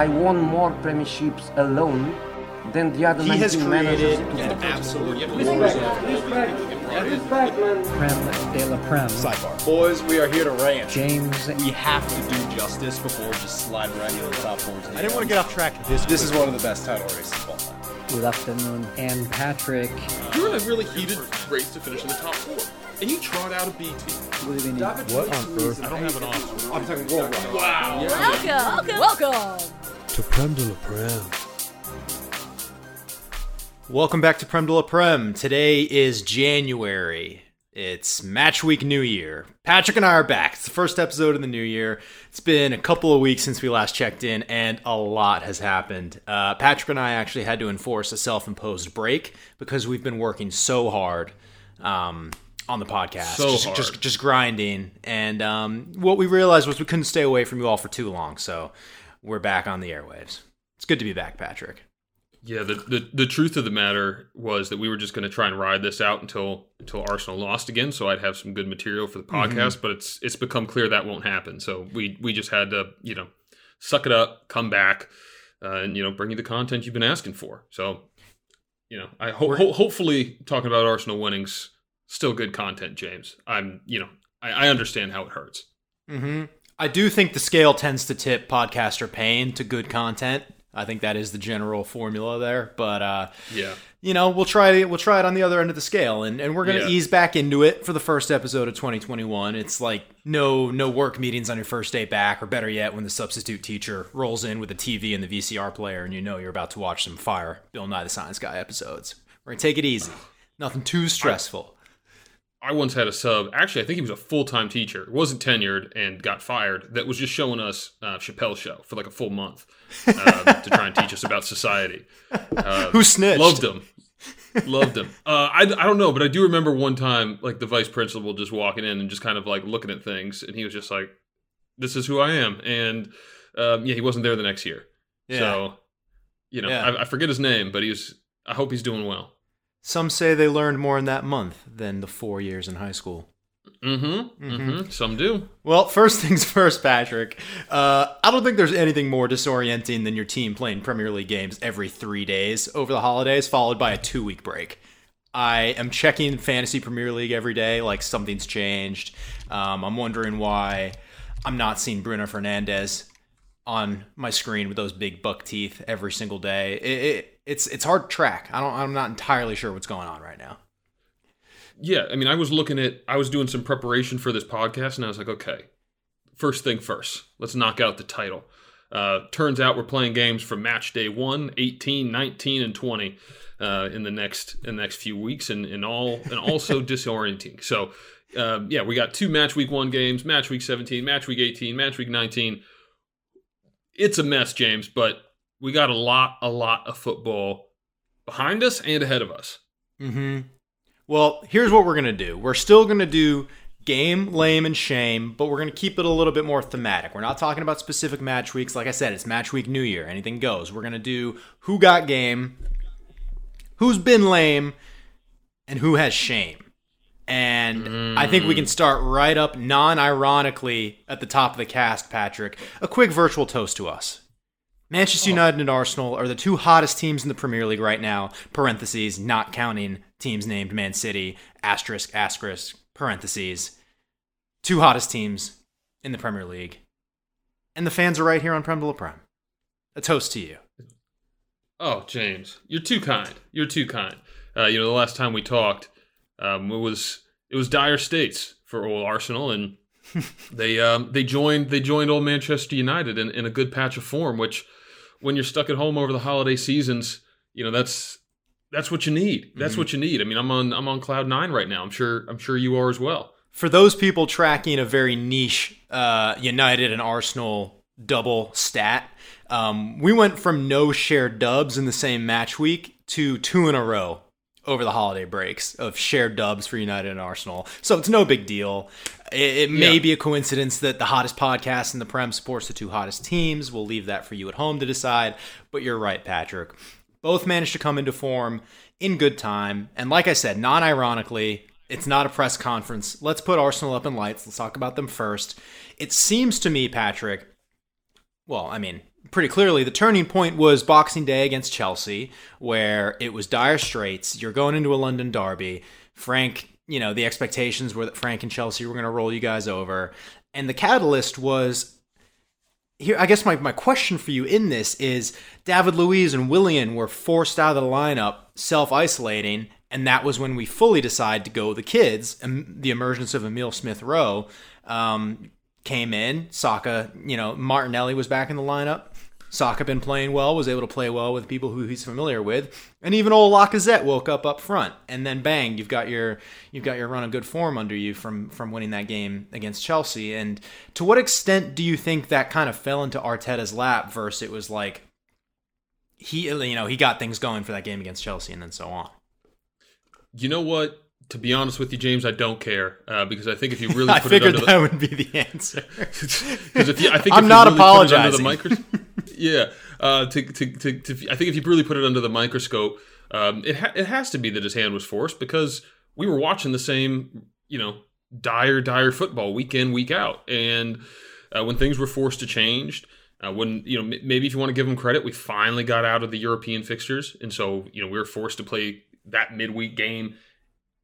I won more premierships alone than the other He 19 has managers. created an absolute Prem de la Prem. sidebar. Boys, we are here to rant. James We have to do justice before just sliding right into the top 14. I didn't want to get off track this. This is one of the best title races of all time. Good afternoon. And Patrick. You're in a really heated race to finish in the top four, and you trot out a B team. Good evening. What on earth? I don't have an officer. I'm talking worldwide. Wow. Welcome, welcome. To Prem de la Prem. Welcome back to Prem de la Prem. Today is January. It's match week New Year. Patrick and I are back. It's the first episode of the new year. It's been a couple of weeks since we last checked in, and a lot has happened. Uh, Patrick and I actually had to enforce a self imposed break because we've been working so hard um, on the podcast. So just, hard. Just, just grinding. And um, what we realized was we couldn't stay away from you all for too long, so we're back on the airwaves. It's good to be back, Patrick. Yeah, the, the the truth of the matter was that we were just going to try and ride this out until until Arsenal lost again, so I'd have some good material for the podcast. But it's it's become clear that won't happen. So we we just had to you know suck it up, come back, uh, and you know bring you the content you've been asking for. So you know I ho- ho- hopefully talking about Arsenal winnings still good content, James. I'm you know I, I understand how it hurts. hmm I do think the scale tends to tip podcaster pain to good content. I think that is the general formula there. But uh, Yeah. you know, we'll try we'll try it on the other end of the scale, and, and we're gonna Yeah. ease back into it for the first episode of 2021. It's like no no work meetings on your first day back, or better yet, when the substitute teacher rolls in with a TV and the VCR player, and you know you're about to watch some fire Bill Nye the Science Guy episodes. We're gonna take it easy, nothing too stressful. I once had a sub. Actually, I think he was a full time teacher. wasn't tenured and got fired. That was just showing us uh, Chappelle's show for like a full month uh, to try and teach us about society. Uh, Who snitched? Loved him. Loved him. Uh, I, I don't know, but I do remember one time, like the vice principal just walking in and just kind of like looking at things, and he was just like, "This is who I am." And um, yeah, he wasn't there the next year. Yeah. So, you know, Yeah. I, I forget his name, but he's. I hope he's doing well. Some say they learned more in that month than the four years in high school. Mm-hmm. Mm-hmm. Some do. Well, first things first, Patrick. Uh, I don't think there's anything more disorienting than your team playing Premier League games every three days over the holidays, followed by a two week break. I am checking Fantasy Premier League every day, like something's changed. Um, I'm wondering why I'm not seeing Bruno Fernandes on my screen with those big buck teeth every single day. It, it, it's it's hard to track. I don't. I'm not entirely sure what's going on right now. Yeah, I mean, I was looking at, I was doing some preparation for this podcast, and I was like, okay, first thing first, let's knock out the title. Uh, turns out we're playing games from match day 1, 18, 19, and 20 uh, in the next in the next few weeks, and, and all and also disorienting. So, um, yeah, we got two match week one games, match week 17, match week 18, match week 19. It's a mess, James, but we got a lot, a lot of football behind us and ahead of us. Mm-hmm. Well, here's what we're gonna do. We're still gonna do game, lame, and shame, but we're gonna keep it a little bit more thematic. We're not talking about specific match weeks. Like I said, it's match week New Year. Anything goes. We're gonna do who got game, who's been lame, and who has shame. And I think we can start right up non-ironically at the top of the cast, Patrick. A quick virtual toast to us. Manchester United and Arsenal are the two hottest teams in the Premier League right now, parentheses, not counting teams named Man City, asterisk, asterisk, parentheses. Two hottest teams in the Premier League. And the fans are right here on Prem de la Prem. A toast to you. Oh, James, you're too kind. You're too kind. Uh, you know, the last time we talked, um, it was it was dire states for old Arsenal, and they um, they joined they joined old Manchester United in, in a good patch of form. Which, when you're stuck at home over the holiday seasons, you know that's that's what you need. That's what you need. I mean, I'm on I'm on cloud nine right now. I'm sure I'm sure you are as well. For those people tracking a very niche uh, United and Arsenal double stat, um, we went from no shared dubs in the same match week to two in a row over the holiday breaks of shared dubs for United and Arsenal. So it's no big deal. It, it may Yeah. be a coincidence that the hottest podcast in the Prem supports the two hottest teams. We'll leave that for you at home to decide. But you're right, Patrick. Both managed to come into form in good time. And like I said, non ironically, it's not a press conference. Let's put Arsenal up in lights. Let's talk about them first. It seems to me, Patrick, well, I mean, pretty clearly. The turning point was Boxing Day against Chelsea, where it was dire straits. You're going into a London derby. Frank, you know, the expectations were that Frank and Chelsea were going to roll you guys over. And the catalyst was here. I guess my, my question for you in this is David Luiz and Willian were forced out of the lineup, self isolating. And that was when we fully decided to go the kids. And the emergence of Emil Smith Rowe um, came in. Saka, you know, Martinelli was back in the lineup. Saka been playing well, was able to play well with people who he's familiar with, and even old Lacazette woke up up front, and then bang, you've got your you've got your run of good form under you from from winning that game against Chelsea. And to what extent do you think that kind of fell into Arteta's lap versus it was like he you know he got things going for that game against Chelsea and then so on. You know what? To be honest with you, James, I don't care uh, because I think if you really I put it figured under that the, would be the answer. because if you, I think I'm if not you really put it under the apologizing. micros- yeah, uh, to, to, to, to, I think if you really put it under the microscope, um, it ha- it has to be that his hand was forced because we were watching the same, you know, dire dire football week in week out, and uh, when things were forced to change. Uh, when you know m- maybe if you want to give him credit, we finally got out of the European fixtures, and so you know we were forced to play that midweek game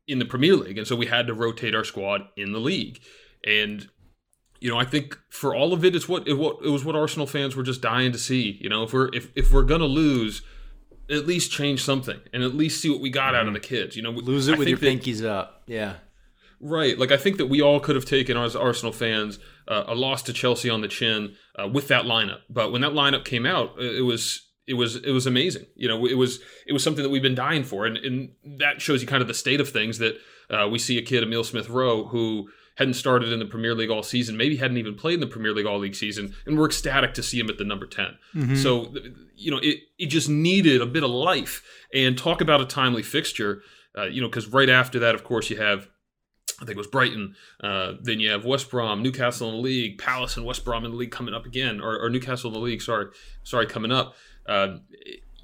in the Premier League, and so we had to rotate our squad in the league. And you know, I think for all of it, it's what it, what it was what Arsenal fans were just dying to see. You know, if we're if if we're gonna lose, at least change something and at least see what we got out of the kids. You know, Mm-hmm. Lose it I with your that- pinkies up. Yeah. Right. Like I think that we all could have taken as Arsenal fans uh, a loss to Chelsea on the chin uh, with that lineup. But when that lineup came out, it was it was it was amazing. You know, it was it was something that we've been dying for, and, and that shows you kind of the state of things that uh, we see a kid, Emil Smith Rowe, who hadn't started in the Premier League all season, maybe hadn't even played in the Premier League all league season, and we're ecstatic to see him at the number 10. So, you know, it, it just needed a bit of life. And talk about a timely fixture, uh, you know, because right after that, of course, you have I think it was Brighton. Uh, then you have West Brom, Newcastle in the league, Palace and West Brom in the league coming up again, or, or Newcastle in the league. Sorry, sorry, coming up. Uh,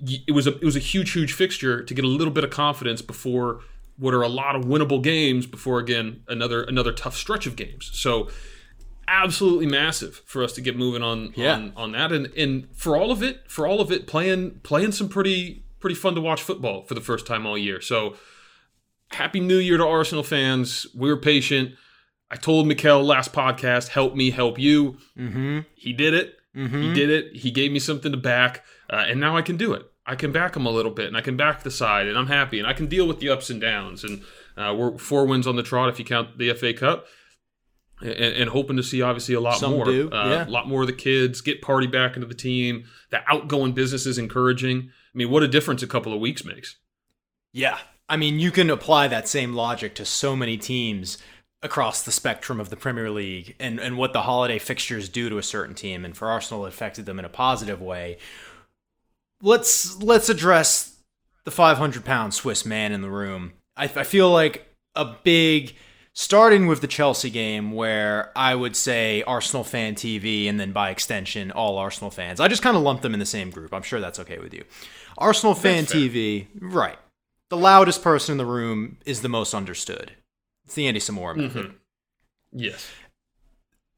it, was a it was a huge huge fixture to get a little bit of confidence before what are a lot of winnable games before again another another tough stretch of games. So absolutely massive for us to get moving on Yeah. on, on that and and for all of it for all of it playing playing some pretty pretty fun to watch football for the first time all year. So happy new year to Arsenal fans. We're patient. I told Mikel last podcast, help me help you. Mm-hmm. He did it. He did it. He gave me something to back, uh, and now I can do it. I can back them a little bit, and I can back the side, and I'm happy, and I can deal with the ups and downs. And uh, we're four wins on the trot if you count the FA Cup, and, and hoping to see obviously a lot Some more. do, uh, yeah. A lot more of the kids get Partey back into the team. The outgoing business is encouraging. I mean, what a difference a couple of weeks makes. Yeah. I mean, you can apply that same logic to so many teams across the spectrum of the Premier League and, and what the holiday fixtures do to a certain team. And for Arsenal, it affected them in a positive way. Let's let's address the 500 pound Swiss man in the room. I, I feel like a big starting with the Chelsea game where I would say Arsenal fan TV and then by extension all Arsenal fans. I just kind of lump them in the same group. I'm sure that's okay with you. Arsenal fan. TV, right. The loudest person in the room is the most understood. It's the Andy Samora method. Mm-hmm. Yes.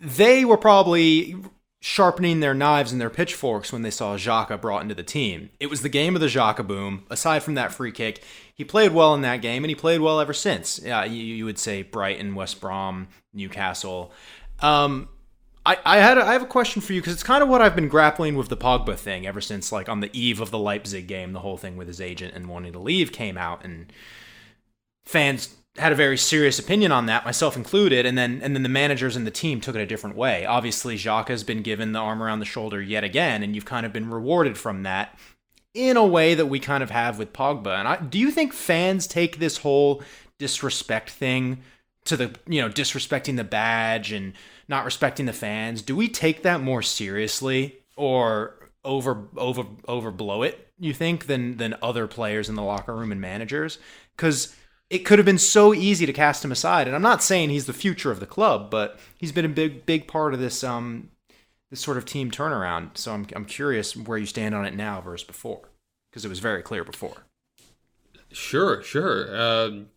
They were probably sharpening their knives and their pitchforks when they saw Xhaka brought into the team. It was the game of the Xhaka boom. Aside from that free kick, he played well in that game, and he played well ever since. Yeah, you, you would say Brighton, West Brom, Newcastle. Um, I, I had a, I have a question for you because it's kind of what I've been grappling with the Pogba thing ever since like on the eve of the Leipzig game, the whole thing with his agent and wanting to leave came out, and fans had a very serious opinion on that, myself included, and then and then the managers and the team took it a different way. Obviously, Xhaka has been given the arm around the shoulder yet again, and you've kind of been rewarded from that in a way that we kind of have with Pogba. And I, do you think fans take this whole disrespect thing to the you know disrespecting the badge and not respecting the fans? Do we take that more seriously or over over overblow it? You think than than other players in the locker room and managers because it could have been so easy to cast him aside. And I'm not saying he's the future of the club, but he's been a big big part of this um this sort of team turnaround. So I'm I'm curious where you stand on it now versus before because it was very clear before. Sure, sure. Um,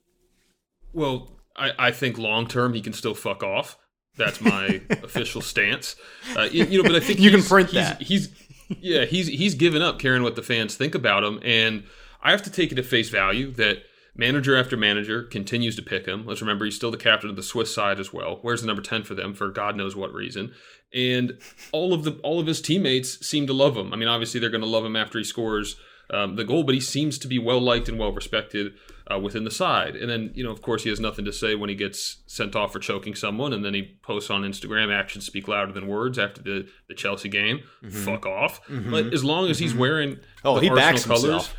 well, I, I think long term he can still fuck off. That's my official stance. Uh, you, you know, but I think You can print he's, that. He's yeah, he's he's given up caring what the fans think about him, and I have to take it at face value that manager after manager continues to pick him. Let's remember he's still the captain of the Swiss side as well. Where's the number ten for them for God knows what reason? And all of the all of his teammates seem to love him. I mean, obviously they're going to love him after he scores um, the goal, but he seems to be well liked and well respected uh, within the side. And then, you know, of course, he has nothing to say when he gets sent off for choking someone, and then he posts on Instagram, "Actions speak louder than words." After the the Chelsea game, fuck off. But as long as he's wearing Oh, the he Arsenal backs colors. himself.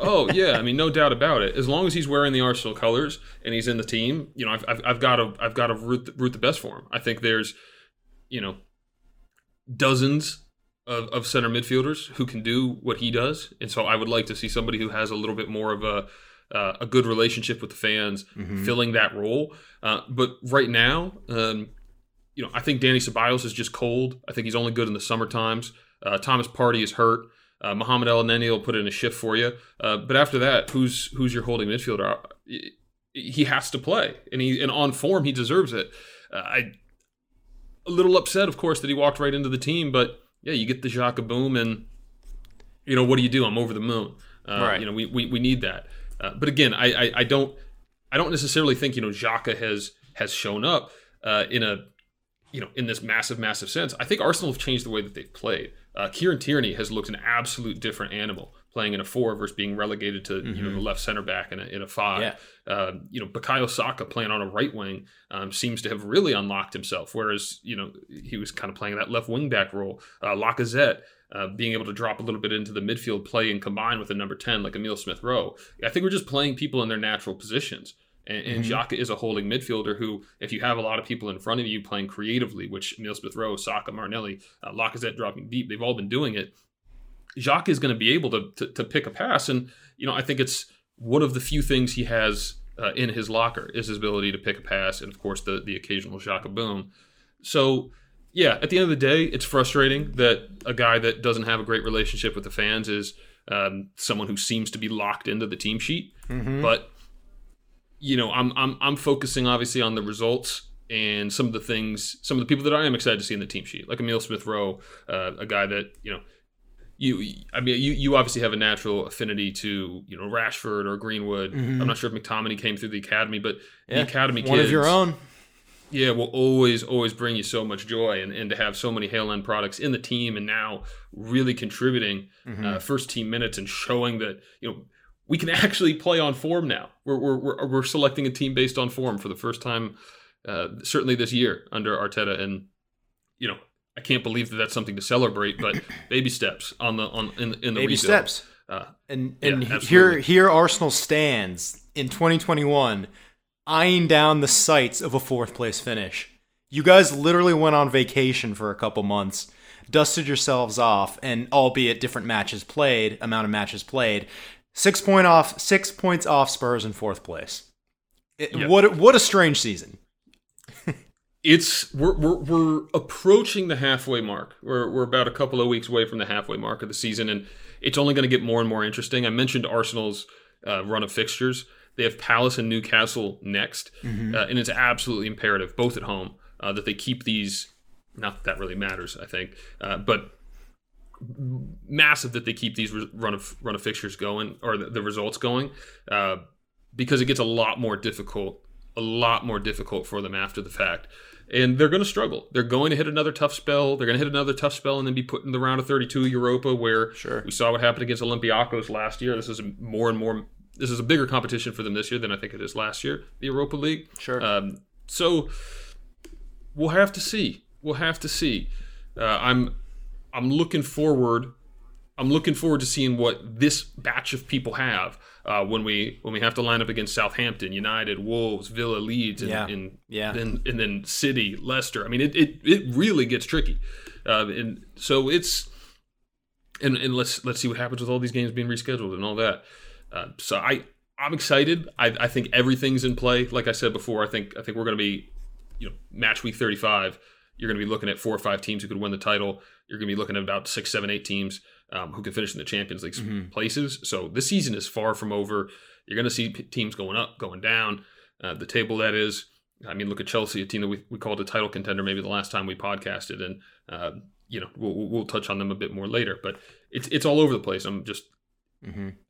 Oh yeah, I mean, no doubt about it. As long as he's wearing the Arsenal colors and he's in the team, you know, I've, I've, I've got to I've got to root the, root the best for him. I think there's, you know, dozens of, of center midfielders who can do what he does, and so I would like to see somebody who has a little bit more of a uh, a good relationship with the fans filling that role. Uh, but right now, um, you know, I think Dani Ceballos is just cold. I think he's only good in the summer times. Uh, Thomas Partey is hurt. Uh, Mohamed El Neni will put in a shift for you. Uh, but after that, who's who's your holding midfielder? He has to play, and he and on form he deserves it. Uh, I a little upset, of course, that he walked right into the team, but yeah, you get the Xhaka boom, and you know what do you do? I'm over the moon. Uh, Right. You know we, we, we need that. Uh, but again, I, I I don't I don't necessarily think you know Xhaka has has shown up uh, in a you know in this massive massive sense. I think Arsenal have changed the way that they've played. Uh, Kieran Tierney has looked an absolute different animal playing in a four versus being relegated to you know the left center back in a, in a five. Yeah. Uh, you know, Bukayo Saka playing on a right wing um, seems to have really unlocked himself, whereas you know he was kind of playing that left wing back role. Uh, Lacazette uh, being able to drop a little bit into the midfield play and combine with a number ten like Emil Smith Rowe. I think we're just playing people in their natural positions. And, and Xhaka is a holding midfielder who, if you have a lot of people in front of you playing creatively, which Emil Smith Rowe, Saka, Martinelli, uh, Lacazette dropping deep, they've all been doing it. Xhaka is going to be able to, to to pick a pass, and you know I think it's one of the few things he has uh, in his locker is his ability to pick a pass, and of course the the occasional Xhaka boom. So yeah, at the end of the day, it's frustrating that a guy that doesn't have a great relationship with the fans is um, someone who seems to be locked into the team sheet. But you know, I'm I'm I'm focusing obviously on the results and some of the things, some of the people that I am excited to see in the team sheet, like Emil Smith Rowe, uh, a guy that you know. You, I mean, you, you obviously have a natural affinity to you know Rashford or Greenwood. I'm not sure if McTominay came through the academy, but the academy one of your own. yeah, will always, always bring you so much joy, and, and to have so many Hale End products in the team, and now really contributing uh, first team minutes and showing that you know we can actually play on form now. We're we're we're, we're selecting a team based on form for the first time, uh, certainly this year under Arteta, and you know I can't believe that that's something to celebrate, but baby steps on the on in, in the Baby rebuild. steps. Uh, And Yeah, and here here Arsenal stands in 2021 eyeing down the sights of a fourth place finish. You guys literally went on vacation for a couple months, dusted yourselves off, and albeit different matches played, amount of matches played, six point off, six points off Spurs in fourth place. It- Yeah. What what a strange season. it's we're, we're we're approaching the halfway mark. We're we're about a couple of weeks away from the halfway mark of the season, and it's only going to get more and more interesting. I mentioned Arsenal's uh, run of fixtures. They have Palace and Newcastle next, uh, and it's absolutely imperative, both at home, uh, that they keep these. Not that that really matters, I think, uh, but massive that they keep these run of run of fixtures going or the, the results going, uh, because it gets a lot more difficult, a lot more difficult for them after the fact, and they're going to struggle. They're going to hit another tough spell. They're going to hit another tough spell and then be put in the round of 32 Europa, where Sure. we saw what happened against Olympiacos last year. This is more and more. This is a bigger competition for them this year than I think it is last year, the Europa League. Sure. Um, so we'll have to see. We'll have to see. Uh, I'm I'm looking forward. I'm looking forward to seeing what this batch of people have uh, when we when we have to line up against Southampton, United, Wolves, Villa, Leeds, and, Yeah. and Yeah. then and then City, Leicester. I mean, it it, it really gets tricky, uh, and so it's and, and let's let's see what happens with all these games being rescheduled and all that. Uh, so I I'm excited. I, I think everything's in play. Like I said before, I think I think we're going to be, you know, match week 35. You're going to be looking at four or five teams who could win the title. You're going to be looking at about six, seven, eight teams um, who could finish in the Champions League places. So this season is far from over. You're going to see p- teams going up, going down. Uh, the table that is. I mean, look at Chelsea, a team that we, we called a title contender maybe the last time we podcasted, and uh, you know we'll, we'll- touch on them a bit more later. But it's it's all over the place. I'm just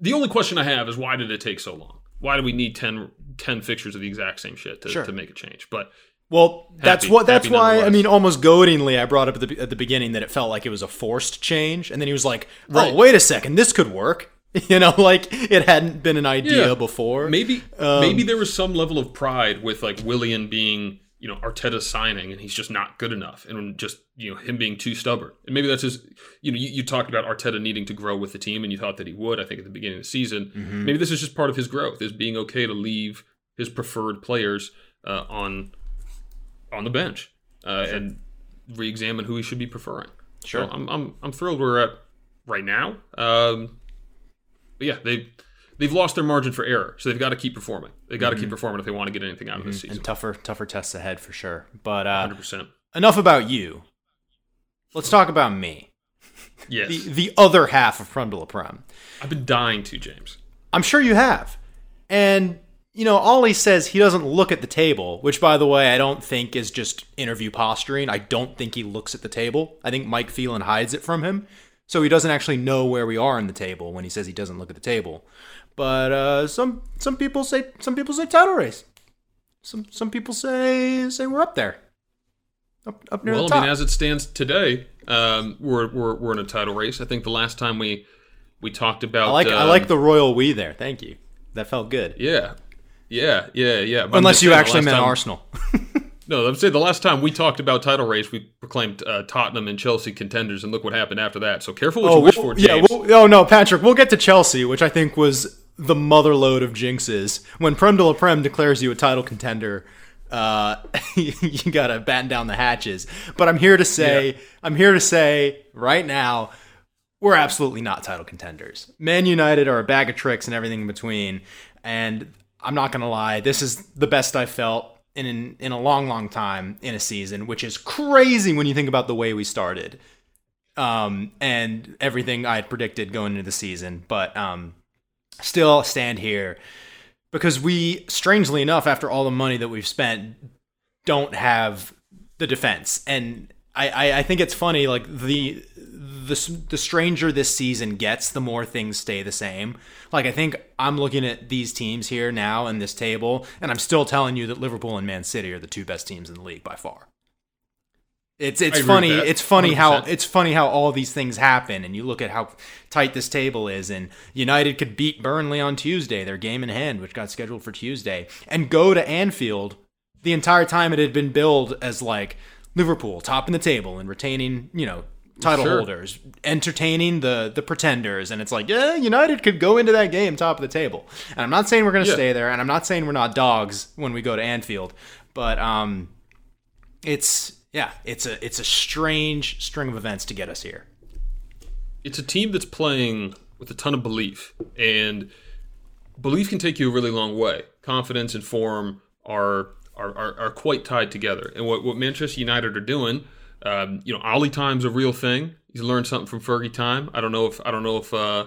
the only question I have is why did it take so long? Why do we need 10, 10 fixtures of the exact same shit to, Sure. to make a change? But Well, that's Happy- what. That's why. I mean, almost goadingly, I brought up at the at the beginning that it felt like it was a forced change, and then he was like, "Oh, Right. wait a second, this could work." You know, like it hadn't been an idea Yeah. before. maybe Um, maybe there was some level of pride with like Willian being you know Arteta signing and he's just not good enough and just you know him being too stubborn and maybe that's his you know you, you talked about Arteta needing to grow with the team and you thought that he would I think at the beginning of the season Mm-hmm. maybe this is just part of his growth is being okay to leave his preferred players uh, on on the bench uh, and re-examine who he should be preferring. Sure. so I'm, I'm I'm thrilled where we're at right now. Um, but yeah they they've lost their margin for error so they've got to keep performing. They've got to keep performing if they want to get anything out of this season. And tougher, tougher tests ahead for sure. But uh, 100% enough about you. Let's talk about me, yes. The the other half of Prem de la Prem. i've been dying to james. I'm sure you have. And, you know, Ole says he doesn't look at the table, which, by the way, I don't think is just interview posturing. I don't think he looks at the table. I think Mike Phelan hides it from him. So he doesn't actually know where we are in the table when he says he doesn't look at the table. But uh, some some people say some people say title race. Some some people say say we're up there, up up near well the top. i mean as it stands today um, we're, we're, we're in a title race i think the last time we we talked about I like I um, like the royal we there. Thank you. That felt good. yeah yeah yeah yeah But Unless you actually meant time- Arsenal. no i'm saying the last time we talked about title race we proclaimed uh, tottenham and chelsea contenders and look what happened after that so careful what you wish we'll- for james Yeah, we'll, oh no, Patrick, we'll get to Chelsea, which I think was the motherload of jinxes. When Prem de la Prem declares you a title contender, uh, you gotta batten down the hatches. But I'm here to say, I'm here to say right now, we're absolutely not title contenders. Man United are a bag of tricks and everything in between. And I'm not gonna lie, this is the best I felt in in, in a long, long time in a season, which is crazy when you think about the way we started um, and everything I had predicted going into the season. But um, still stand here because we, strangely enough, after all the money that we've spent, don't have the defense. And I, I, I think it's funny, like the the the stranger this season gets, the more things stay the same. Like I think I'm looking at these teams here now in this table, and I'm still telling you that Liverpool and Man City are the two best teams in the league by far. It's it's funny. It's funny how 100%. it's funny how all these things happen, and you look at how tight this table is. And United could beat Burnley on Tuesday, their game in hand, which got scheduled for Tuesday, and go to Anfield. The entire time it had been billed as like Liverpool topping the table and retaining, you know, title Sure. holders, entertaining the the pretenders, and it's like, yeah, United could go into that game top of the table. And I'm not saying we're going to Yeah. stay there, and I'm not saying we're not dogs when we go to Anfield, but um, it's yeah, it's a it's a strange string of events to get us here. it's a team that's playing with a ton of belief, and belief can take you a really long way. Confidence and form are are, are, are quite tied together. And what, what Manchester United are doing, um, you know, Ole time's a real thing. He's learned something from Fergie time. I don't know if I don't know if uh,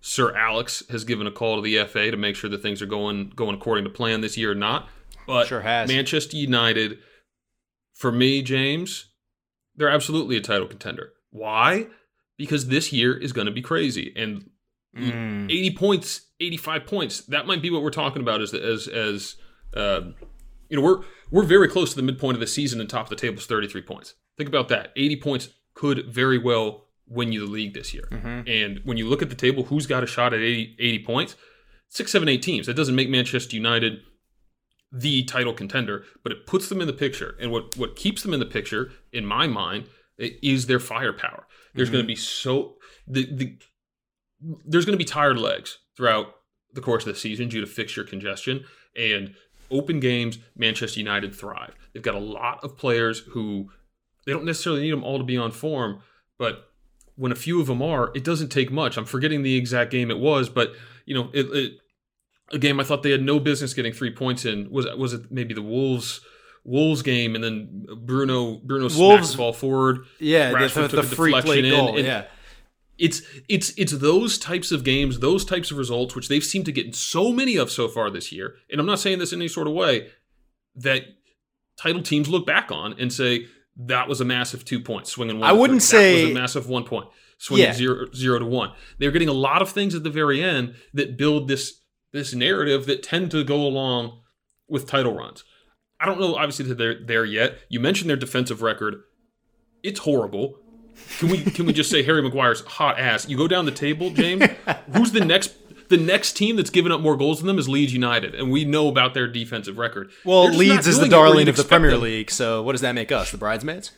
Sir Alex has given a call to the FA to make sure that things are going going according to plan this year or not. But Sure has. Manchester United, for me, James, they're absolutely a title contender. Why? Because this year is going to be crazy, and Mm. 80 points, 85 points. That might be what we're talking about as as as um, you know, we're we're very close to the midpoint of the season and top of the table is 33 points. Think about that. 80 points could very well win you the league this year. Mm-hmm. And when you look at the table, who's got a shot at 80, 80 points? Six, seven, eight teams. That doesn't make Manchester United the title contender, but it puts them in the picture. And what what keeps them in the picture, in my mind, is their firepower. There's going to mm-hmm. be so the the there's going to be tired legs throughout the course of the season due to fixture congestion and open games. Manchester United thrive. They've got a lot of players who they don't necessarily need them all to be on form, but when a few of them are, it doesn't take much. I'm forgetting the exact game it was, but you know, it, it a game I thought they had no business getting three points in. Was was it maybe the Wolves Wolves game, and then Bruno Bruno smacks Wolves- the ball forward. Yeah, the, the, the a freak deflection late in, goal. and yeah, It's it's it's those types of games, those types of results, which they've seemed to get so many of so far this year. And I'm not saying this in any sort of way that title teams look back on and say That was a massive two points, swinging one. I wouldn't three. that say- was a massive one point, swinging Yeah. zero zero to one. They're getting a lot of things at the very end that build this this narrative that tend to go along with title runs. I don't know, obviously, that they're there yet. You mentioned their defensive record; it's horrible. Can we can we just say Harry Maguire's hot ass? You go down the table, James. who's the next? The next team that's given up more goals than them is Leeds United, and we know about their defensive record. Well, They're just not Leeds is the doing it where darling of the Premier them. League, so what does that make us? The bridesmaids?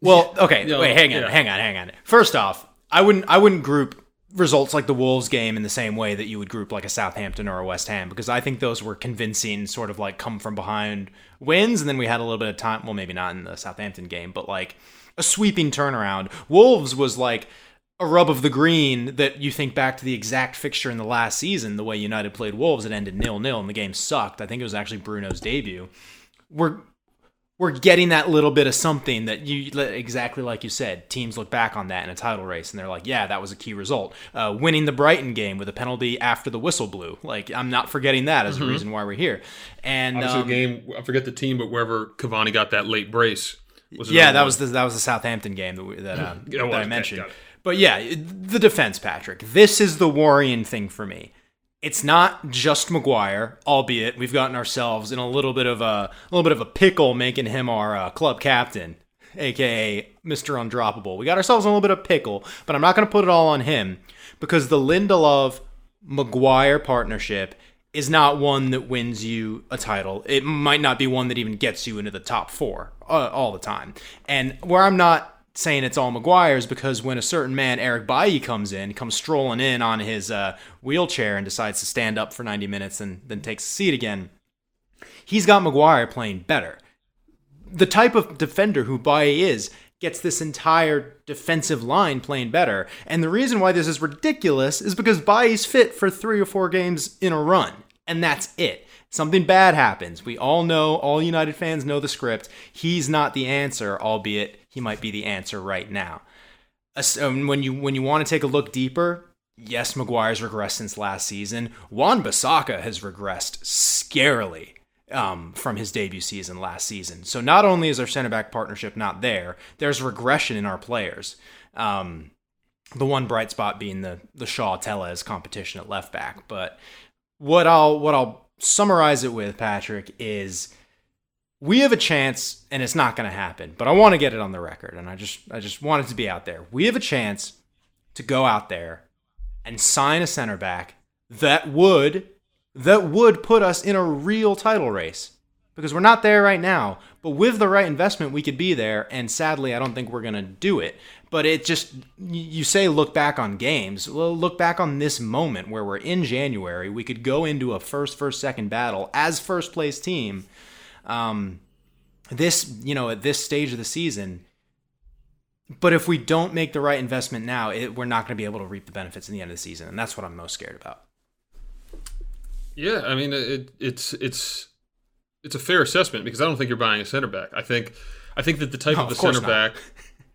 Well, okay, Yeah, wait, hang on, yeah. hang on, hang on. First off, I wouldn't I wouldn't group results like the Wolves game in the same way that you would group like a Southampton or a West Ham because I think those were convincing sort of like come from behind wins and then we had a little bit of time, well maybe not in the Southampton game, but like a sweeping turnaround. Wolves was like a rub of the green that you think back to the exact fixture in the last season, the way United played Wolves, it ended nil nil and the game sucked. I think it was actually Bruno's debut. We're we're getting that little bit of something that you exactly like you said. Teams look back on that in a title race and they're like, "Yeah, that was a key result." Uh, winning the Brighton game with a penalty after the whistle blew. Like I'm not forgetting that as a reason why we're here. And um, game. I forget the team, but wherever Cavani got that late brace. Was yeah, that one. was the that was the Southampton game that we, that, um, Yeah, that I okay, mentioned. But yeah, the defense, Patrick. This is the worrying thing for me. It's not just Maguire, albeit we've gotten ourselves in a little bit of a, a little bit of a pickle, making him our uh, club captain, aka Mister Undroppable. We got ourselves in a little bit of pickle, but I'm not going to put it all on him because the Lindelof Maguire partnership is not one that wins you a title. It might not be one that even gets you into the top four uh, all the time. And where I'm not saying it's all Maguire's because when a certain man, Eric Bailly, comes in, comes strolling in on his uh, wheelchair and decides to stand up for 90 minutes and then takes a seat again, he's got Maguire playing better. The type of defender who Bailly is gets this entire defensive line playing better. And the reason why this is ridiculous is because Bailly's fit for three or four games in a run. And that's it. Something bad happens. We all know, all United fans know the script. He's not the answer, albeit he might be the answer right now. Um, When you when you want to take a look deeper, yes, Maguire's regressed since last season. Wan-Bissaka has regressed scarily um, from his debut season last season. So not only is our center back partnership not there, there's regression in our players. Um, the one bright spot being the the Shaw Telles competition at left back. But what I'll what I'll summarize it with, Patrick, is we have a chance, and it's not going to happen. But I want to get it on the record, and I just I just want it to be out there. We have a chance to go out there and sign a center back that would that would put us in a real title race because we're not there right now but with the right investment we could be there and sadly i don't think we're going to do it but it just you say look back on games well look back on this moment where we're in january we could go into a first first second battle as first place team um this you know at this stage of the season but if we don't make the right investment now it, we're not going to be able to reap the benefits in the end of the season and that's what i'm most scared about Yeah, I mean it, it's it's it's a fair assessment because I don't think you're buying a center back. I think I think that the type No, of the of center not. back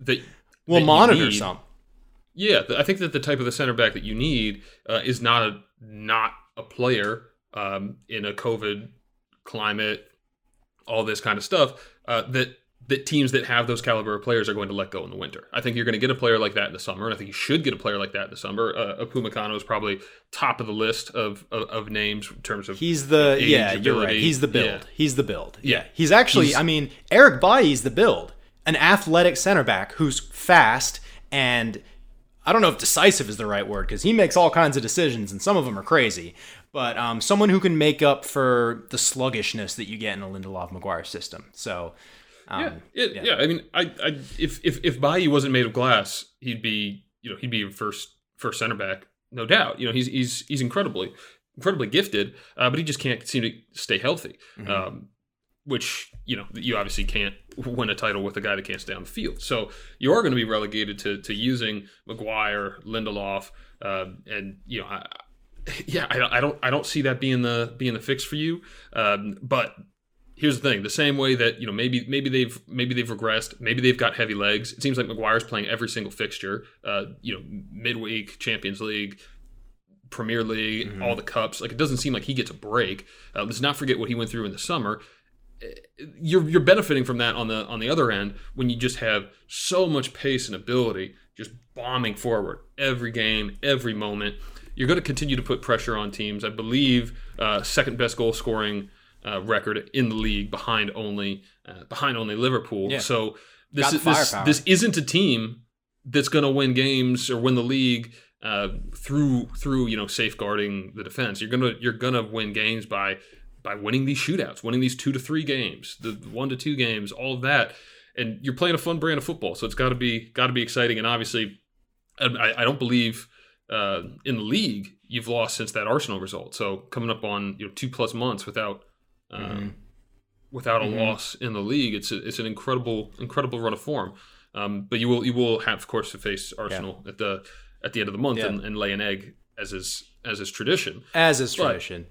that we'll monitor need- some Yeah, I think that the type of the center back that you need uh, is not a not a player um, in a COVID climate, all this kind of stuff. Uh, that that teams that have those caliber of players are going to let go in the winter. I think you're going to get a player like that in the summer, and I think you should get a player like that in the summer. Uh, Upamecano is probably top of the list of, of of names in terms of He's the age, yeah, you're right. He's the build. Yeah. He's the build. Yeah. He's actually He's- I mean, Eric Bailly's the build. An athletic center back who's fast and I don't know if decisive is the right word because he makes all kinds of decisions and some of them are crazy. But um, someone who can make up for the sluggishness that you get in a Lindelof Maguire system. So um, yeah, it, yeah. I mean, I, I, if if if Bailly wasn't made of glass, he'd be, you know, he'd be your first first center back, no doubt. You know, he's he's he's incredibly incredibly gifted, uh, but he just can't seem to stay healthy. Um, which you know you obviously can't win a title with a guy that can't stay on the field. So you are going to be relegated to to using Maguire, Lindelof, uh, and you know. I, yeah, I, I don't, I don't see that being the being the fix for you. Um, but here's the thing: the same way that you know maybe maybe they've maybe they've regressed, maybe they've got heavy legs. It seems like Maguire's playing every single fixture. Uh, you know, midweek, Champions League, Premier League, all the cups. Like it doesn't seem like he gets a break. Uh, let's not forget what he went through in the summer. You're you're benefiting from that on the on the other end when you just have so much pace and ability just bombing forward every game every moment you're going to continue to put pressure on teams i believe uh, second best goal scoring uh, record in the league behind only uh, behind only liverpool Yeah. so this is, this, this isn't a team that's going to win games or win the league uh, through through you know safeguarding the defense. You're gonna you're gonna win games by by winning these shootouts, winning these two to three games, the one to two games, all of that, and you're playing a fun brand of football. So it's got to be got to be exciting. And obviously, I, I don't believe uh, in the league you've lost since that Arsenal result. So coming up on you know two plus months without. Uh, Mm-hmm. Without a loss in the league, it's a, it's an incredible incredible run of form. Um, but you will you will have, of course, to face Arsenal at the at the end of the month Yeah. and, and lay an egg as is as is tradition. As is But- tradition.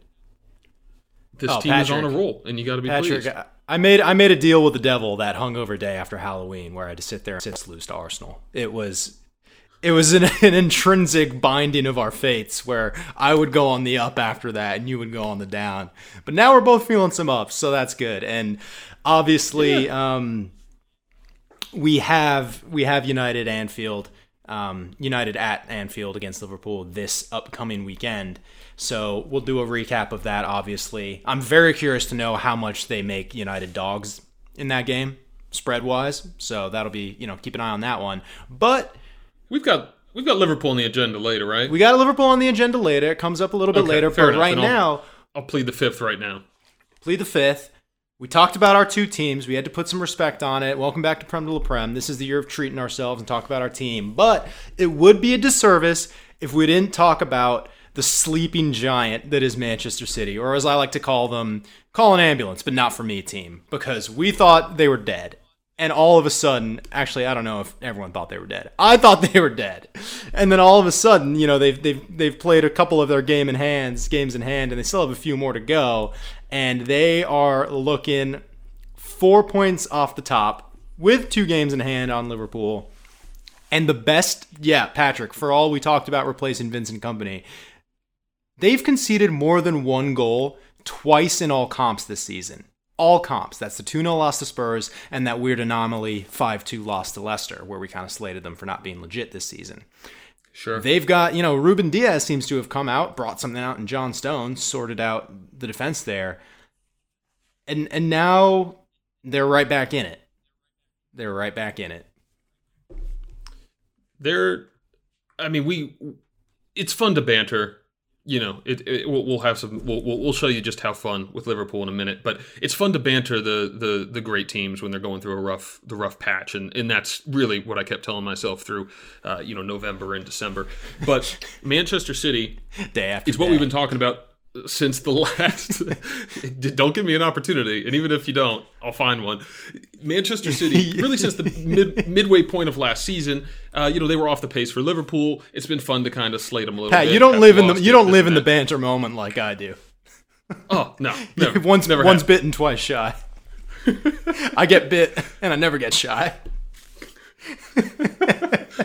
This Oh, team is on a roll, and you got to be Patrick, pleased. I- made I made a deal with the devil that hungover day after Halloween where I had to sit there and sit lose to Arsenal. It was it was an, an intrinsic binding of our fates where I would go on the up after that and you would go on the down. But now we're both feeling some ups, so that's good. And obviously, um, we have we have United Anfield, um, United at Anfield against Liverpool this upcoming weekend. So we'll do a recap of that. Obviously, I'm very curious to know how much they make United dogs in that game, spread wise. So that'll be you know keep an eye on that one. But We've got we've got Liverpool on the agenda later, right? we got a Liverpool on the agenda later. It comes up a little bit Okay, later, but enough. right I'll- now. I'll plead the fifth right now. plead the fifth. We talked about our two teams. We had to put some respect on it. Welcome back to Prem de la Prem. This is the year of treating ourselves and talk about our team. But it would be a disservice if we didn't talk about the sleeping giant that is Manchester City, or as I like to call them, call an ambulance, but not for me team, because we thought they were dead. And all of a sudden, actually, I don't know if everyone thought they were dead. I thought they were dead, and then all of a sudden, you know, they've they've they've played a couple of their game in hands, games in hand, and they still have a few more to go, and they are looking four points off the top with two games in hand on Liverpool. And the best, yeah, Patrick, for all we talked about replacing Vincent Kompany, they've conceded more than one goal twice in all comps this season. All comps. That's the 2 0 loss to Spurs and that weird anomaly 5 2 loss to Leicester, where we kind of slated them for not being legit this season. Sure. They've got, you know, Ruben Dias seems to have come out, brought something out in John Stone, sorted out the defense there. And and now they're right back in it. They're right back in it. They're, I mean, we. It's fun to banter. You know, it, it we'll, we'll have some. We'll, we'll show you just how fun with Liverpool in a minute. But it's fun to banter the the the great teams when they're going through a rough the rough patch, and and that's really what I kept telling myself through, uh, you know, November and December. But Manchester City, Day after it's what day. we've been talking about since the last. don't give me an opportunity, and even if you don't, I'll find one. Manchester City, really since the mid, midway point of last season, uh, you know they were off the pace for Liverpool. It's been fun to kind of slate them a little Pat, bit. you don't live in the you don't live in the banter moment like I do. Oh no, never, once never once have. bitten, twice shy. I get bit and I never get shy.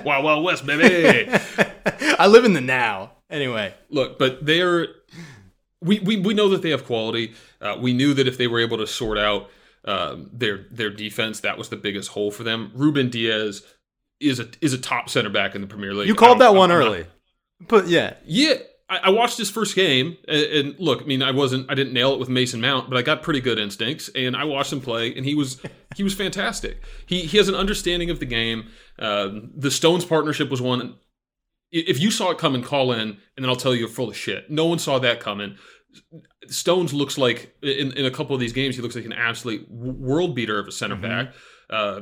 Wild Wild West, baby. I live in the now. Anyway, Look, but they're we, we we know that they have quality. Uh, we knew that if they were able to sort out um, their their defense, that was the biggest hole for them. Ruben Dias is a is a top center back in the Premier League. you called that one I'm not- early. But yeah, Yeah, I, I watched his first game, and, and look, I mean, I wasn't, I didn't nail it with Mason Mount, but I got pretty good instincts, and I watched him play, and he was, he was fantastic. He he has an understanding of the game. Um, the Stones partnership was one. If you saw it coming, call in, and then I'll tell you you're full of shit. No one saw that coming. Stones looks like in, in a couple of these games, he looks like an absolute world beater of a center back. Uh,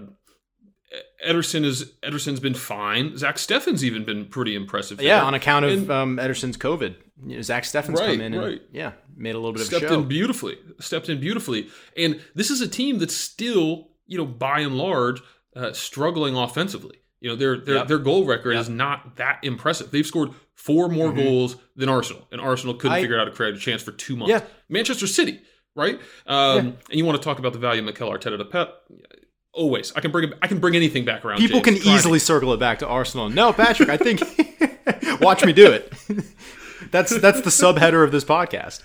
Ederson is Ederson's been fine. Zack Steffen's even been pretty impressive. yeah. On account of And- um, Ederson's COVID, you know, Zack Steffens Right, come in and right. yeah, made a little bit of a stepped in beautifully. Stepped in beautifully. And this is a team that's still, you know, by and large, uh, struggling offensively. You know, their their Yep. their goal record is not that impressive. They've scored four more goals than Arsenal, and Arsenal couldn't Mm-hmm. I- figure out how to create a chance for two months. Yeah. Manchester City, right? Um, And you want to talk about the value of Mikel Arteta to Pep? Always, I can bring I can bring anything back around. People James. can Try me. easily circle it back to Arsenal. No, Patrick, I think watch me do it. that's that's the subheader of this podcast.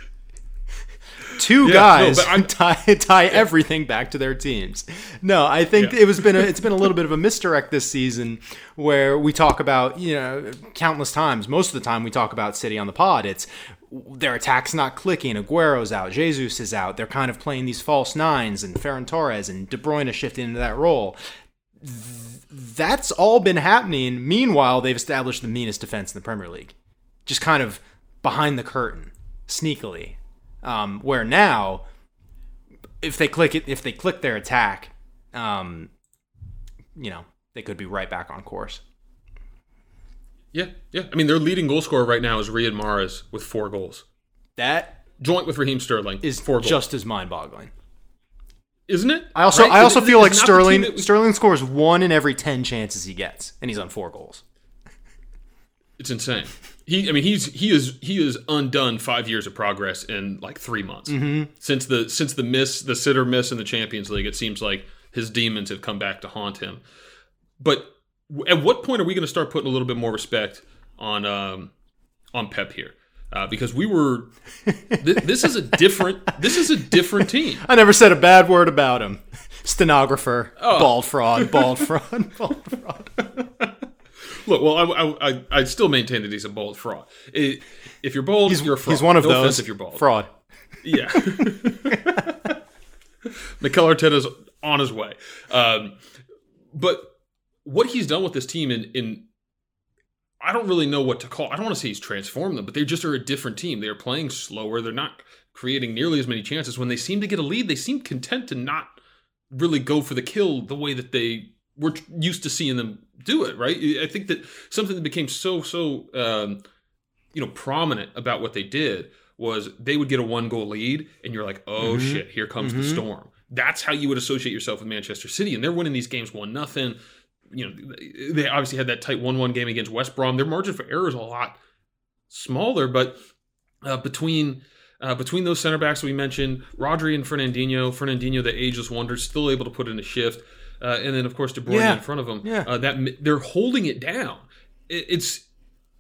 Two Yeah, guys no, tie tie everything back to their teams. No, I think Yeah. it was been a, it's been a little bit of a misdirect this season where we talk about you know countless times. Most of the time we talk about City on the pod. It's their attack's not clicking. Aguero's out. Jesus is out. They're kind of playing these false nines, and Ferran Torres and De Bruyne shifting into that role. Th- That's all been happening. Meanwhile, they've established the meanest defense in the Premier League, just kind of behind the curtain, sneakily. Um, where now, if they click it, if they click their attack, um, you know, they could be right back on course. Yeah, yeah. I mean, their leading goal scorer right now is Riyad Mahrez with four goals, That joint with Raheem Sterling. is four goals, just as mind-boggling. isn't it? I also, Right? I also It- feel it's like not the team Sterling, we- Sterling scores one in every ten chances he gets, and he's on four goals. It's insane. He, I mean, he's he is he is undone five years of progress in like three months Mm-hmm. since the since the miss the sitter miss in the Champions League. It seems like his demons have come back to haunt him. But at what point are we going to start putting a little bit more respect on um, on Pep here? Uh, because we were th- this is a different this is a different team. I never said a bad word about him. Stenographer, Oh. bald fraud, bald fraud, bald fraud. Look, well, I, I, I, I still maintain that he's a bold fraud. I- if you're bold, He's, you're a fraud. he's one of no those. If you're bold. Fraud. Yeah. Mikel Arteta's on his way. Um, but what he's done with this team in, in I don't really know what to call. I don't want to say he's transformed them, but they just are a different team. They are playing slower. They're not creating nearly as many chances. When they seem to get a lead, they seem content to not really go for the kill the way that they were used to seeing them do it. Right? I think that something that became so so um, you know prominent about what they did was they would get a one goal lead and you're like oh shit here comes the storm. That's how you would associate yourself with manchester city and they're winning these games one nothing. You know they obviously had that tight 1-1 game against west brom. Their margin for error is a lot smaller but uh, between uh, between those center backs we mentioned rodri and fernandinho fernandinho the ageless wonder still able to put in a shift uh, and then of course de bruyne Yeah. in front of him Yeah. uh, that they're holding it down it, it's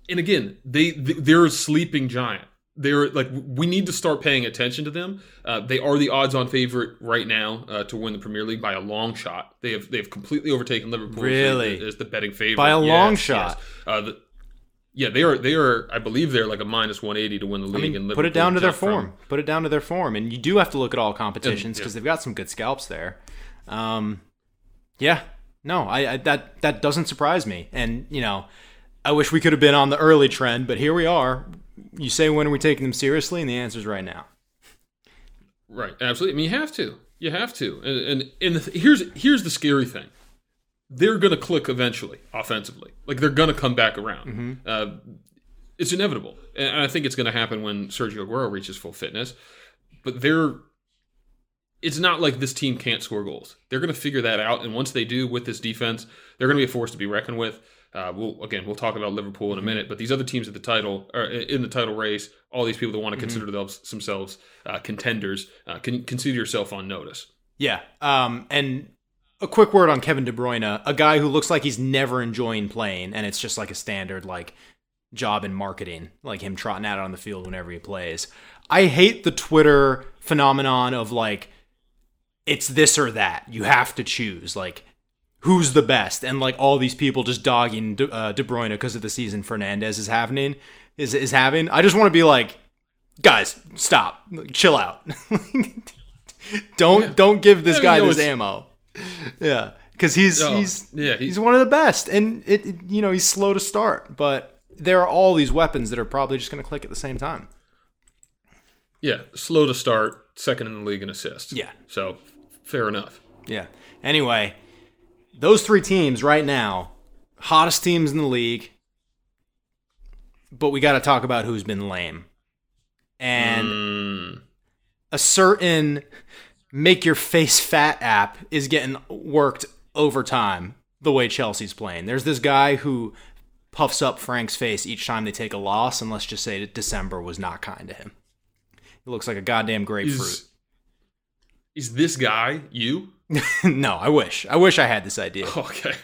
and again, they they're a sleeping giant. They're like we need to start paying attention to them. Uh, they are the odds-on favorite right now uh, to win the Premier League by a long shot. They have they have completely overtaken Liverpool as the- Really? as the betting favorite By a Yes, long yes. shot. Uh, the, yeah, they are they are I believe they're like a minus 180 to win the I league. mean, and put it down to their from- form. Put it down to their form, and you do have to look at all competitions yeah. because they've got some good scalps there. Um, yeah, no, I, I that that doesn't surprise me, and you know, I wish we could have been on the early trend, but here we are. You say when are we taking them seriously, and the answer is right now. Right, absolutely. I mean, you have to. You have to. And and, and the, here's here's the scary thing. They're going to click eventually offensively. Like they're going to come back around. Uh, it's inevitable, and I think it's going to happen when Sergio Aguero reaches full fitness. But they're. It's not like this team can't score goals. They're going to figure that out, and once they do with this defense, they're going to be a force to be reckoned with. Uh, we'll again, we'll talk about Liverpool in a minute, but these other teams at the title, or in the title race, all these people that want to consider themselves, themselves uh, contenders, uh, can consider yourself on notice. Yeah. Um, and a quick word on Kevin De Bruyne, a guy who looks like he's never enjoying playing, and it's just like a standard like job in marketing, like him trotting out on the field whenever he plays. I hate the Twitter phenomenon of like it's this or that. You have to choose like who's the best, and like all these people just dogging De, uh, De Bruyne because of the season Fernandes is happening is is having. I just want to be like, guys, stop, chill out. don't don't give this Yeah, guy this ammo. Yeah, because he's Oh, he's yeah, he- he's one of the best, and it, it you know he's slow to start, but there are all these weapons that are probably just going to click at the same time. Yeah, slow to start, second in the league in assists. Yeah. so fair enough. Yeah. Anyway, those three teams right now, hottest teams in the league. But we got to talk about who's been lame. And Mm, a certain make your face fat app is getting worked overtime the way Chelsea's playing. There's this guy who puffs up Frank's face each time they take a loss, and let's just say that December was not kind to him. It looks like a goddamn grapefruit. is is this guy you? no, I wish. I wish I had this idea. Okay.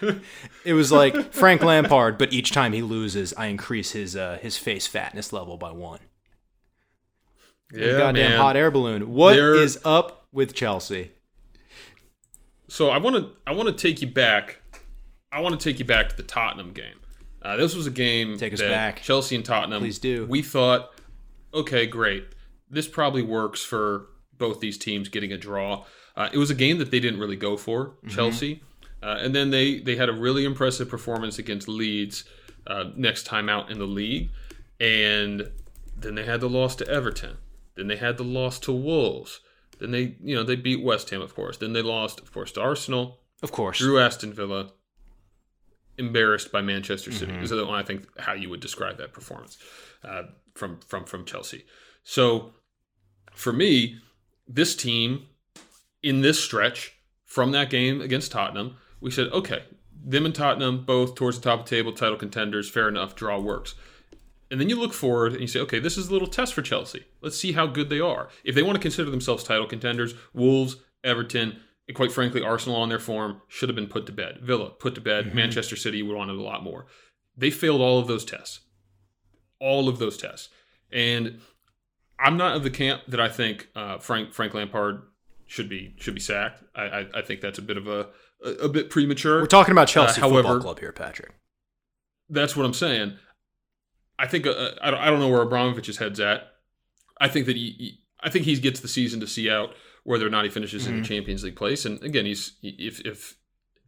It was like Frank Lampard, but each time he loses, I increase his uh, his face fatness level by one. Yeah, goddamn man. hot air balloon. What is They're- up with Chelsea? So I want to I want to take you back. I want to take you back to the Tottenham game. Uh, this was a game Take us that back. Chelsea and Tottenham. Please do. We thought, okay, great. This probably works for both these teams getting a draw. Uh, it was a game that they didn't really go for Mm-hmm. Chelsea, uh, and then they they had a really impressive performance against Leeds uh, next time out in the league, and then they had the loss to Everton. Then they had the loss to Wolves. Then they you know they beat West Ham of course. Then they lost of course to Arsenal. Of course. Drew Aston Villa, embarrassed by Manchester City. Mm-hmm. Is the I think how you would describe that performance uh, from from from Chelsea. So for me, this team in this stretch from that game against Tottenham, we said, okay, them and Tottenham both towards the top of the table, title contenders, fair enough, draw works. And then you look forward and you say, okay, this is a little test for Chelsea. Let's see how good they are. If they want to consider themselves title contenders, Wolves, Everton, and quite frankly, Arsenal on their form should have been put to bed. Villa put to bed. Mm-hmm. Manchester City would wanted a lot more. They failed all of those tests. All of those tests. And I'm not of the camp that I think uh, Frank Frank Lampard should be should be sacked. I, I, I think that's a bit of a a, a bit premature. We're talking about Chelsea Uh, however- Football Club here, Patrick. That's what I'm saying. I think uh, I, don't, I don't know where Abramovich's head's at. I think that he, he- I think he gets the season to see out whether or not he finishes in the Champions League place. And again, he's if if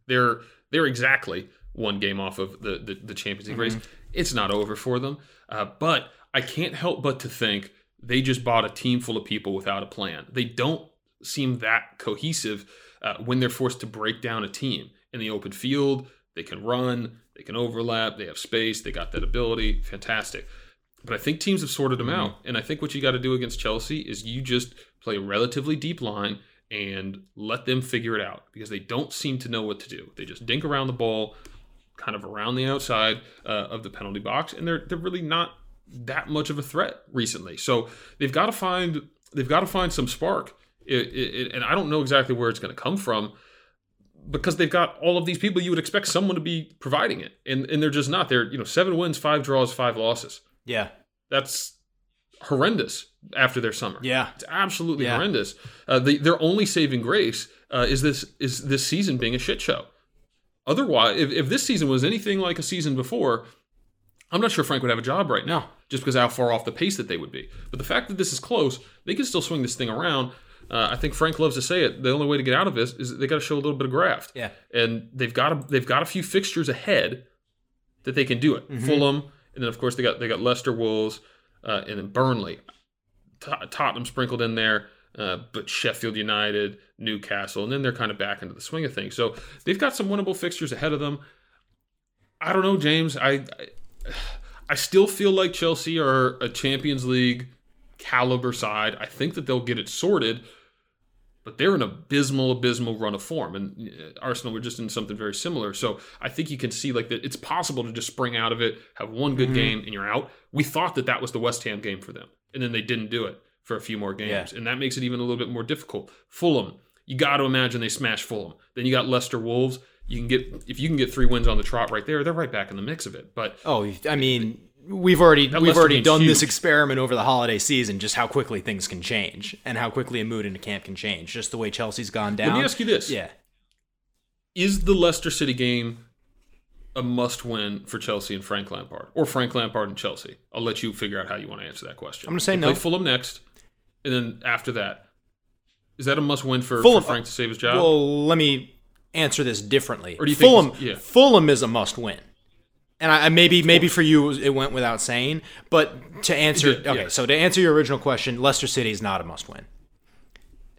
they're they're exactly one game off of the the, the Champions League race, it's not over for them. Uh, but I can't help but to think they just bought a team full of people without a plan. They don't seem that cohesive uh, when they're forced to break down a team in the open field. They can run, they can overlap, they have space, they got that ability. Fantastic. But I think teams have sorted them out. And I think what you got to do against Chelsea is you just play a relatively deep line and let them figure it out because they don't seem to know what to do. They just dink around the ball, kind of around the outside uh, of the penalty box, and they're they're really not that much of a threat recently. So they've got to find they've got to find some spark. It, it, and I don't know exactly where it's going to come from because they've got all of these people. You would expect someone to be providing it, and and they're just not. They're you know seven wins, five draws, five losses. Yeah. That's horrendous after their summer. Yeah. It's absolutely Yeah. horrendous. Uh, the, their only saving grace uh, is this is this season being a shit show. Otherwise, if, if this season was anything like a season before, I'm not sure Frank would have a job right now, just because how far off the pace that they would be. But the fact that this is close, they can still swing this thing around. Uh, I think Frank loves to say it. The only way to get out of this is they got to show a little bit of graft. Yeah. and they've got a, they've got a few fixtures ahead that they can do it. Mm-hmm. Fulham, and then of course they got they got Leicester, Wolves, uh, and then Burnley. Tot- Tottenham sprinkled in there, uh, but Sheffield United, Newcastle, and then they're kind of back into the swing of things. So they've got some winnable fixtures ahead of them. I don't know, James. I I, I still feel like Chelsea are a Champions League caliber side. I think that they'll get it sorted, but they're an abysmal, abysmal run of form. And uh, Arsenal were just in something very similar. So I think you can see like that it's possible to just spring out of it, have one good game, and you're out. We thought that that was the West Ham game for them, and then they didn't do it for a few more games, Yeah. and that makes it even a little bit more difficult. Fulham, you got to imagine they smash Fulham. Then you got Leicester, Wolves. You can get if you can get three wins on the trot right there, they're right back in the mix of it. But Oh, I mean, we've already we've already done this experiment over the holiday season. Just how quickly things can change, and how quickly a mood in a camp can change. Just the way Chelsea's gone down. let me ask you this: Yeah. is the Leicester City game a must-win for Chelsea and Frank Lampard, or Frank Lampard and Chelsea? I'll let you figure out how you want to answer that question. I'm gonna say They no. Play Fulham next, and then after that, is that a must-win for, Fulham- for Frank to save his job? Well, let me answer this differently. Or do you think Fulham? he's- yeah. Fulham is a must-win. And I, maybe maybe for you it went without saying, but to answer did, okay, yeah. so to answer your original question, Leicester City is not a must-win.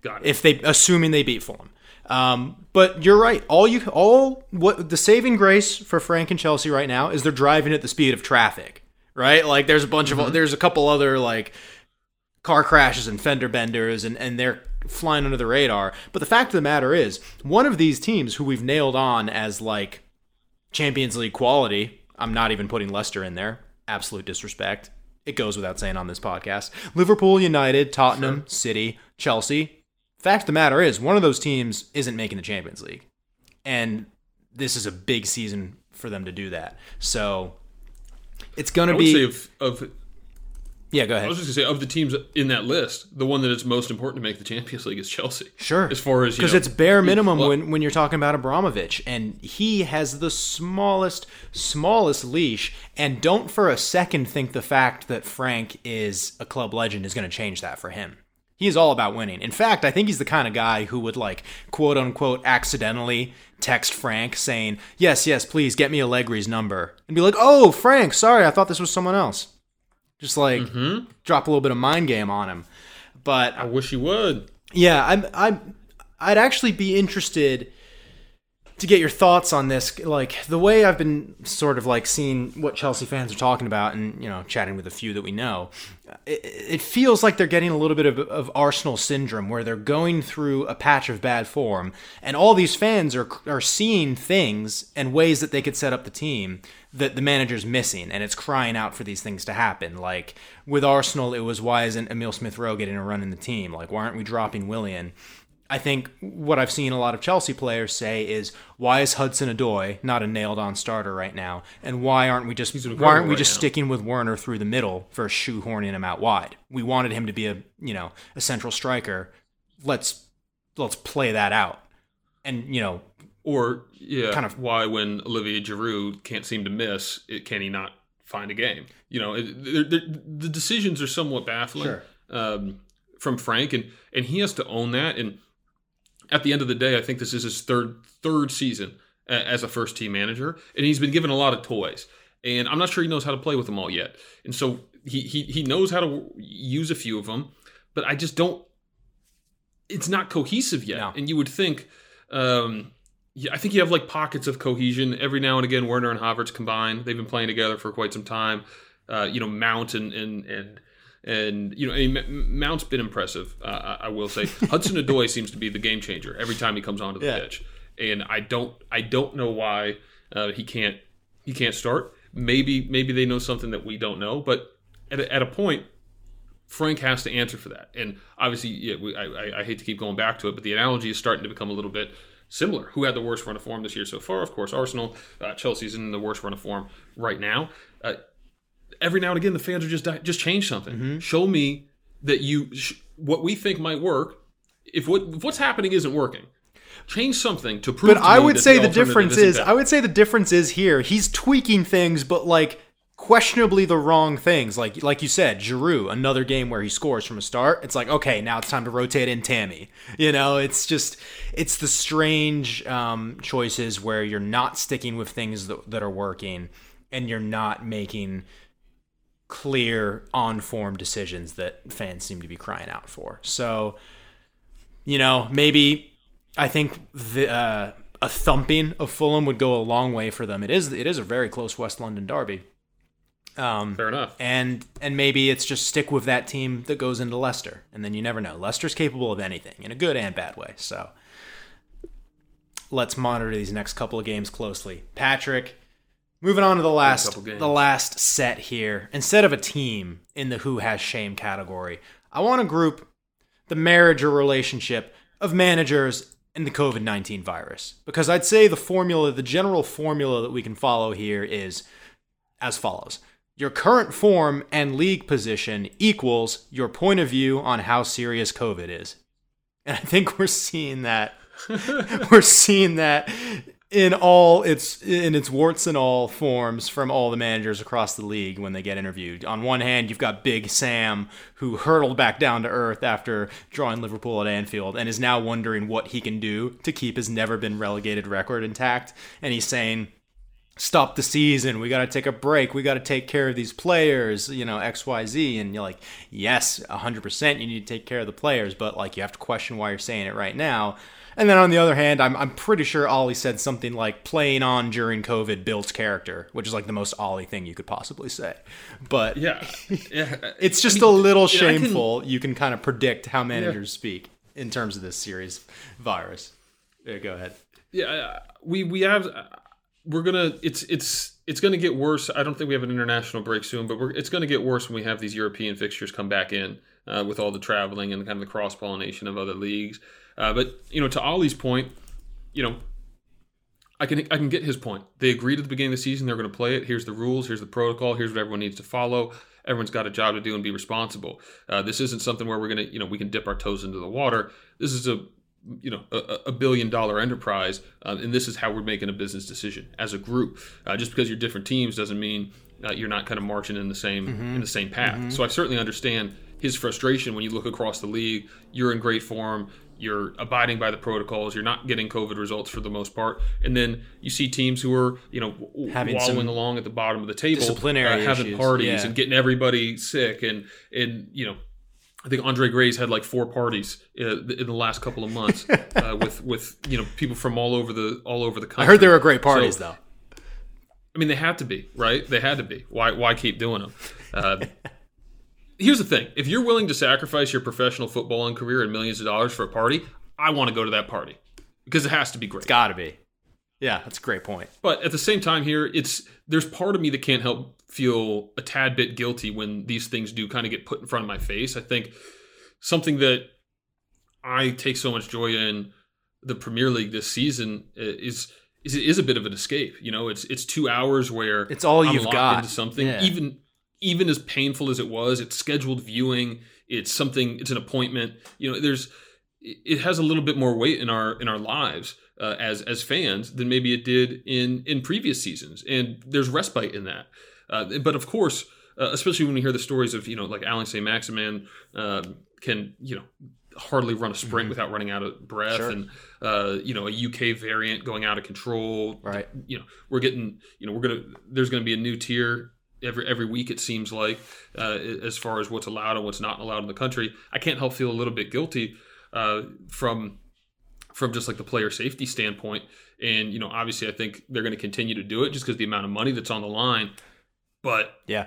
Got it. if they assuming they beat Fulham. Um, but you're right. All you all what the saving grace for Frank and Chelsea right now is they're driving at the speed of traffic. Right? Like there's a bunch of there's a couple other like car crashes and fender benders and and they're flying under the radar. But the fact of the matter is, one of these teams who we've nailed on as like Champions League quality, I'm not even putting Leicester in there. Absolute disrespect. It goes without saying on this podcast. Liverpool, United, Tottenham, City, Chelsea. Fact of the matter is, one of those teams isn't making the Champions League. And this is a big season for them to do that. So it's going to be of, of Yeah, go ahead. I was just gonna say of the teams in that list, the one that is most important to make the Champions League is Chelsea. Sure. As far as you because it's bare minimum when, when you're talking about Abramovich, and he has the smallest, smallest leash. And don't for a second think the fact that Frank is a club legend is going to change that for him. He is all about winning. In fact, I think he's the kind of guy who would like quote unquote accidentally text Frank saying, "Yes, yes, please get me Allegri's number," and be like, "Oh, Frank, sorry, I thought this was someone else." Just like mm-hmm. drop a little bit of mind game on him. But I wish you would. yeah, I'm I'm I'd actually be interested to get your thoughts on this. Like the way I've been sort of like seeing what Chelsea fans are talking about, and you know, chatting with a few that we know, it, it feels like they're getting a little bit of, of Arsenal syndrome, where they're going through a patch of bad form, and all these fans are are seeing things and ways that they could set up the team that the manager's missing, and it's crying out for these things to happen. Like with Arsenal, it was why isn't Emil Smith Rowe getting a run in the team? Like why aren't we dropping Willian? I think what I've seen a lot of Chelsea players say is why is Hudson Odoi not a nailed on starter right now, and why aren't we just why aren't we right just now. sticking with Werner through the middle for shoehorning him out wide? We wanted him to be a you know a central striker. Let's let's play that out, and you know Or yeah, Kind of why when Olivier Giroud can't seem to miss, it can he not find a game? You know, it, they're- they're- the decisions are somewhat baffling Sure. um, from Frank, and and he has to own that. And at the end of the day, I think this is his third third season as a first team manager, and he's been given a lot of toys. And I'm not sure he knows how to play with them all yet. And so he he he knows how to use a few of them, but I just don't. It's not cohesive yet, No. and you would think. Um, yeah, I think you have like pockets of cohesion every now and again. Werner and Havertz combined; they've been playing together for quite some time. Uh, you know, Mount and and and and you know, I mean, Mount's been impressive. Uh, I, I will say, Hudson Odoi seems to be the game changer every time he comes onto the Yeah. pitch, and I don't I don't know why uh, he can't he can't start. Maybe maybe they know something that we don't know, but at a, at a point, Frank has to answer for that. And obviously, yeah, we, I, I- I hate to keep going back to it, but the analogy is starting to become a little bit similar. Who had the worst run of form this year so far? Of course, Arsenal. Uh, Chelsea's in the worst run of form right now. Uh, every now and again, the fans are just just change something. Show me that you sh- what we think might work. If what if what's happening isn't working, change something to prove. But to I would say the alternative difference isn't better. I would say the difference is here. He's tweaking things, but like questionably the wrong things. Like like you said, Giroud, another game where he scores from a start. It's like okay, now it's time to rotate in Tammy. You know, it's just it's the strange um, choices where you're not sticking with things that, that are working, and you're not making clear on form decisions that fans seem to be crying out for. So you know, maybe I think the, uh, a thumping of Fulham would go a long way for them. It is it is a very close West London derby. Um, fair enough. and and maybe it's just stick with that team that goes into Leicester, and then you never know. Leicester's capable of anything in a good and bad way. So let's monitor these next couple of games closely. Patrick, moving on to the last the last set here. Instead of a team in the who has shame category, I want to group the marriage or relationship of managers and the COVID 19 virus. Because I'd say the formula, the general formula that we can follow here is as follows Your current form and league position equals your point of view on how serious COVID is. And I think we're seeing that. we're seeing that in all its in its warts and all forms from all the managers across the league when they get interviewed. On one hand, you've got Big Sam who hurtled back down to earth after drawing Liverpool at Anfield and is now wondering what he can do to keep his never been relegated record intact. And he's saying, stop the season. We got to take a break. We got to take care of these players, you know, XYZ. And you're like, yes, 100% you need to take care of the players, but like you have to question why you're saying it right now. And then on the other hand, I'm, I'm pretty sure Ole said something like playing on during COVID builds character, which is like the most Ole thing you could possibly say. But Yeah, yeah. it's just I a mean, little you know, I can- shameful. You can kind of predict how managers speak in terms of this series virus. Yeah, go ahead. yeah we we have uh, we're gonna it's it's it's gonna get worse i don't think we have an international break soon but we're, it's gonna get worse when we have these european fixtures come back in uh, with all the traveling and kind of the cross pollination of other leagues uh, but you know to ole's point you know I can I can get his point. They agreed at the beginning of the season they're going to play it. Here's the rules. Here's the protocol. Here's what everyone needs to follow. Everyone's got a job to do and be responsible. Uh, this isn't something where we're gonna, you know, we can dip our toes into the water. This is a you know a, a billion dollar enterprise um, and this is how we're making a business decision as a group uh, just because you're different teams doesn't mean uh, you're not kind of marching in the same in the same path so i certainly understand his frustration when you look across the league you're in great form you're abiding by the protocols you're not getting covid results for the most part and then you see teams who are you know Having wallowing along at the bottom of the table disciplinary uh, having issues, parties yeah. and getting everybody sick and and you know I think Andre Gray's had like four parties uh, in the last couple of months uh, with with you know people from all over the all over the country. I heard they were great parties So- though. I mean, they had to be right. They had to be. Why why keep doing them? Uh, here's the thing: if you're willing to sacrifice your professional footballing career and millions of dollars for a party, I want to go to that party because it has to be great. It's Got to be. Yeah, that's a great point. But at the same time, here it's there's part of me that can't help feel a tad bit guilty when these things do kind of get put in front of my face. I think something that I take so much joy in the Premier League this season uh, is is it is a bit of an escape. You know, it's it's two hours where It's all I'm you've got. into something. Yeah. Even even as painful as it was, it's scheduled viewing. It's something. It's an appointment. You know, there's it has a little bit more weight in our in our lives uh, as as fans than maybe it did in in previous seasons, and there's respite in that. Uh, but of course, uh, especially when we hear the stories of you know like Allan Saint-Maximin um, can you know hardly run a sprint without running out of breath, Sure. and uh, you know a UK variant going out of control. Right. You know we're getting you know we're gonna there's gonna be a new tier every every week it seems like uh, as far as what's allowed and what's not allowed in the country. I can't help feel a little bit guilty uh, from from just like the player safety standpoint. And you know, obviously, I think they're going to continue to do it just because the amount of money that's on the line. But Yeah.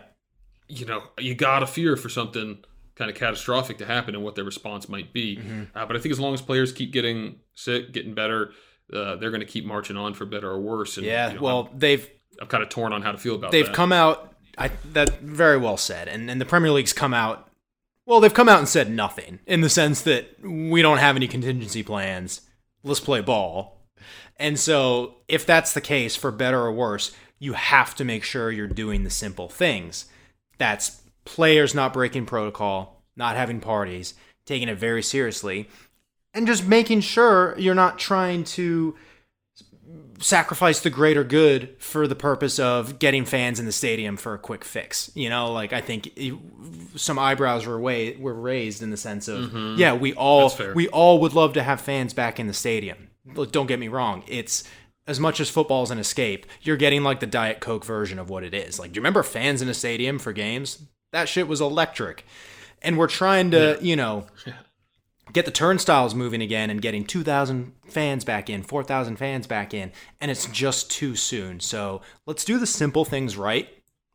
you know, you got to fear for something kind of catastrophic to happen and what their response might be. Mm-hmm. Uh, but I think as long as players keep getting sick, getting better, uh, they're going to keep marching on for better or worse. And, Yeah. you know, well, they've I'm, I'm kind of torn on how to feel about that they've that. come out. I that very well said, and and the Premier League's come out. Well, they've come out and said nothing in the sense that we don't have any contingency plans. Let's play ball. And so, if that's the case, for better or worse, you have to make sure you're doing the simple things. That's players not breaking protocol, not having parties, taking it very seriously, and just making sure you're not trying to sacrifice the greater good for the purpose of getting fans in the stadium for a quick fix. You know, like I think it- some eyebrows were wa- were raised in the sense of yeah, we all Mm-hmm. We all would love to have fans back in the stadium. Don't get me wrong, it's as much as football's an escape, you're getting like the Diet Coke version of what it is. Like, do you remember fans in a stadium for games? That shit was electric. And we're trying to, you know, get the turnstiles moving again and getting 2,000 fans back in, 4,000 fans back in, and it's just too soon. So let's do the simple things right.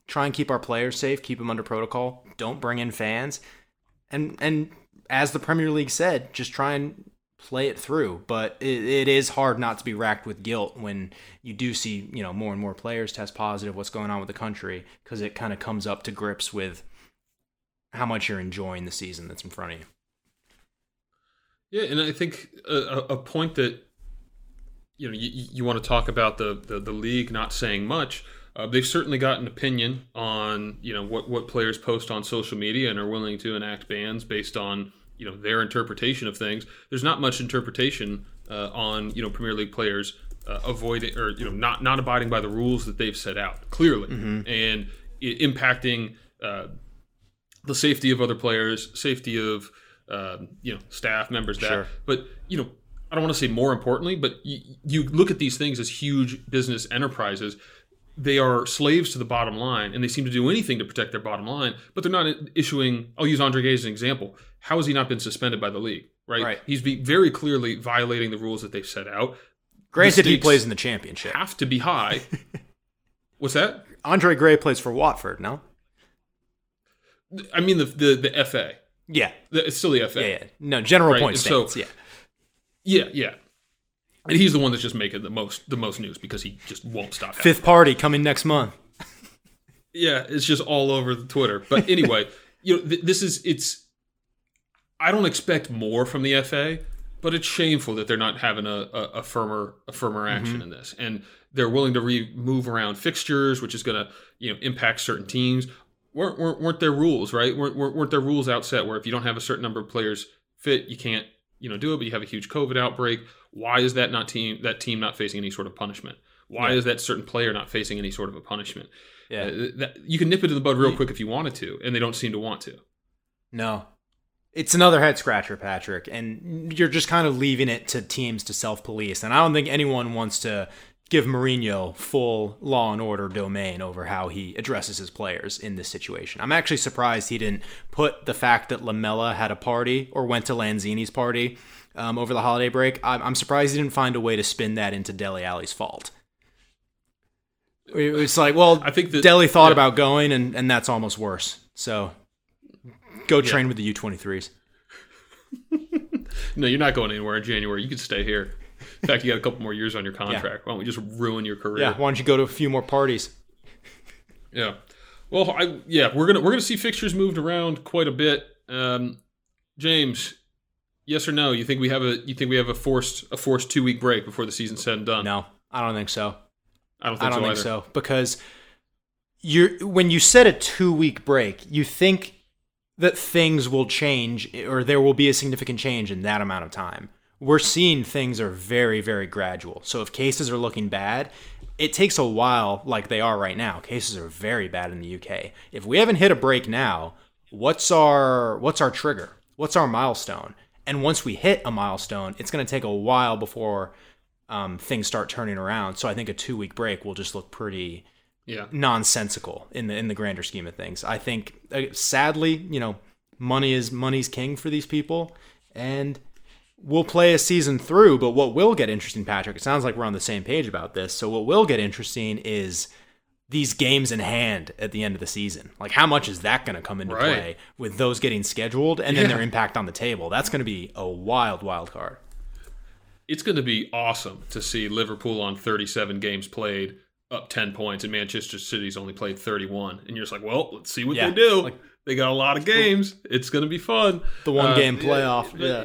Try and keep our players safe, keep them under protocol. Don't bring in fans, and and as the Premier League said, just try and play it through. But it, it is hard not to be racked with guilt when you do see you know more and more players test positive. What's going on with the country? Because it kind of comes up to grips with how much you're enjoying the season that's in front of you. Yeah, and I think a, a point that you know you, you want to talk about the, the the league not saying much. Uh, they've certainly got an opinion on you know what what players post on social media and are willing to enact bans based on you know their interpretation of things. There's not much interpretation uh, on you know Premier League players uh, avoiding or you know not not abiding by the rules that they've set out clearly and i- impacting uh, the safety of other players, safety of um, you know staff members. That, Sure. but you know, I don't want to say more importantly, but you, you look at these things as huge business enterprises. They are slaves to the bottom line, and they seem to do anything to protect their bottom line. But they're not issuing. I'll use Andre Gray as an example. How has he not been suspended by the league? Right. Right. He's be very clearly violating the rules that they've set out. Granted, he plays in the championship. Have to be high. What's that? Andre Gray plays for Watford, no? I mean the the the FA. Yeah. It's still the FA. Yeah, yeah. No, general Right, point and so- yeah. Yeah, yeah. And he's the one that's just making the most the most news because he just won't stop. Fifth party coming next month. Yeah, it's just all over the Twitter. But anyway, you know, th- this is it's. I don't expect more from the FA, but it's shameful that they're not having a, a, a firmer a firmer mm-hmm. action in this, and they're willing to re- move around fixtures, which is going to you know impact certain teams. Weren't, weren't weren't there rules, right? Weren't, weren't weren't there rules outset where if you don't have a certain number of players fit, you can't you know do it, but you have a huge COVID outbreak. Why is that not team that team not facing any sort of punishment? Why is that certain player not facing any sort of a punishment? Yeah. Uh, that, you can nip it in the bud real quick if you wanted to, and they don't seem to want to. No. It's another head scratcher, Patrick, and you're just kind of leaving it to teams to self police. And I don't think anyone wants to give Mourinho full law and order domain over how he addresses his players in this situation. I'm actually surprised he didn't put the fact that Lamela had a party or went to Lanzini's party um, over the holiday break. I'm, I'm surprised he didn't find a way to spin that into Dele Alli's fault. It's like, well, I think that- Dele thought yeah. about going, and, and that's almost worse. So go train with the U23s. No, you're not going anywhere in January. You can stay here. In fact, you got a couple more years on your contract. Why don't we just ruin your career? Yeah, why don't you go to a few more parties? Yeah. Well, I yeah, we're gonna we're gonna see fixtures moved around quite a bit. Um, James, yes or no? You think we have a you think we have a forced a forced two week break before the season's said and done? No, I don't think so. I don't I think don't so think so because you're when you set a two week break, you think that things will change or there will be a significant change in that amount of time. We're seeing things are very, very gradual. So if cases are looking bad, it takes a while, like they are right now. Cases are very bad in the UK. If we haven't hit a break now, what's our what's our trigger? What's our milestone? And once we hit a milestone, it's going to take a while before um, things start turning around. So I think a two week break will just look pretty Yeah. nonsensical in the in the grander scheme of things. I think uh, sadly, you know, money is money's king for these people, and we'll play a season through. But what will get interesting, Patrick? It sounds like we're on the same page about this. So what will get interesting is these games in hand at the end of the season. Like how much is that going to come into Right. play with those getting scheduled and then Yeah. their impact on the table? That's going to be a wild, wild card. It's going to be awesome to see Liverpool on 37 games played, up 10 points, and Manchester City's only played 31. And you're just like, well, let's see what Yeah, they do. like- they got a lot of games. It's going to be fun. The one Uh, game yeah, playoff. but- Yeah.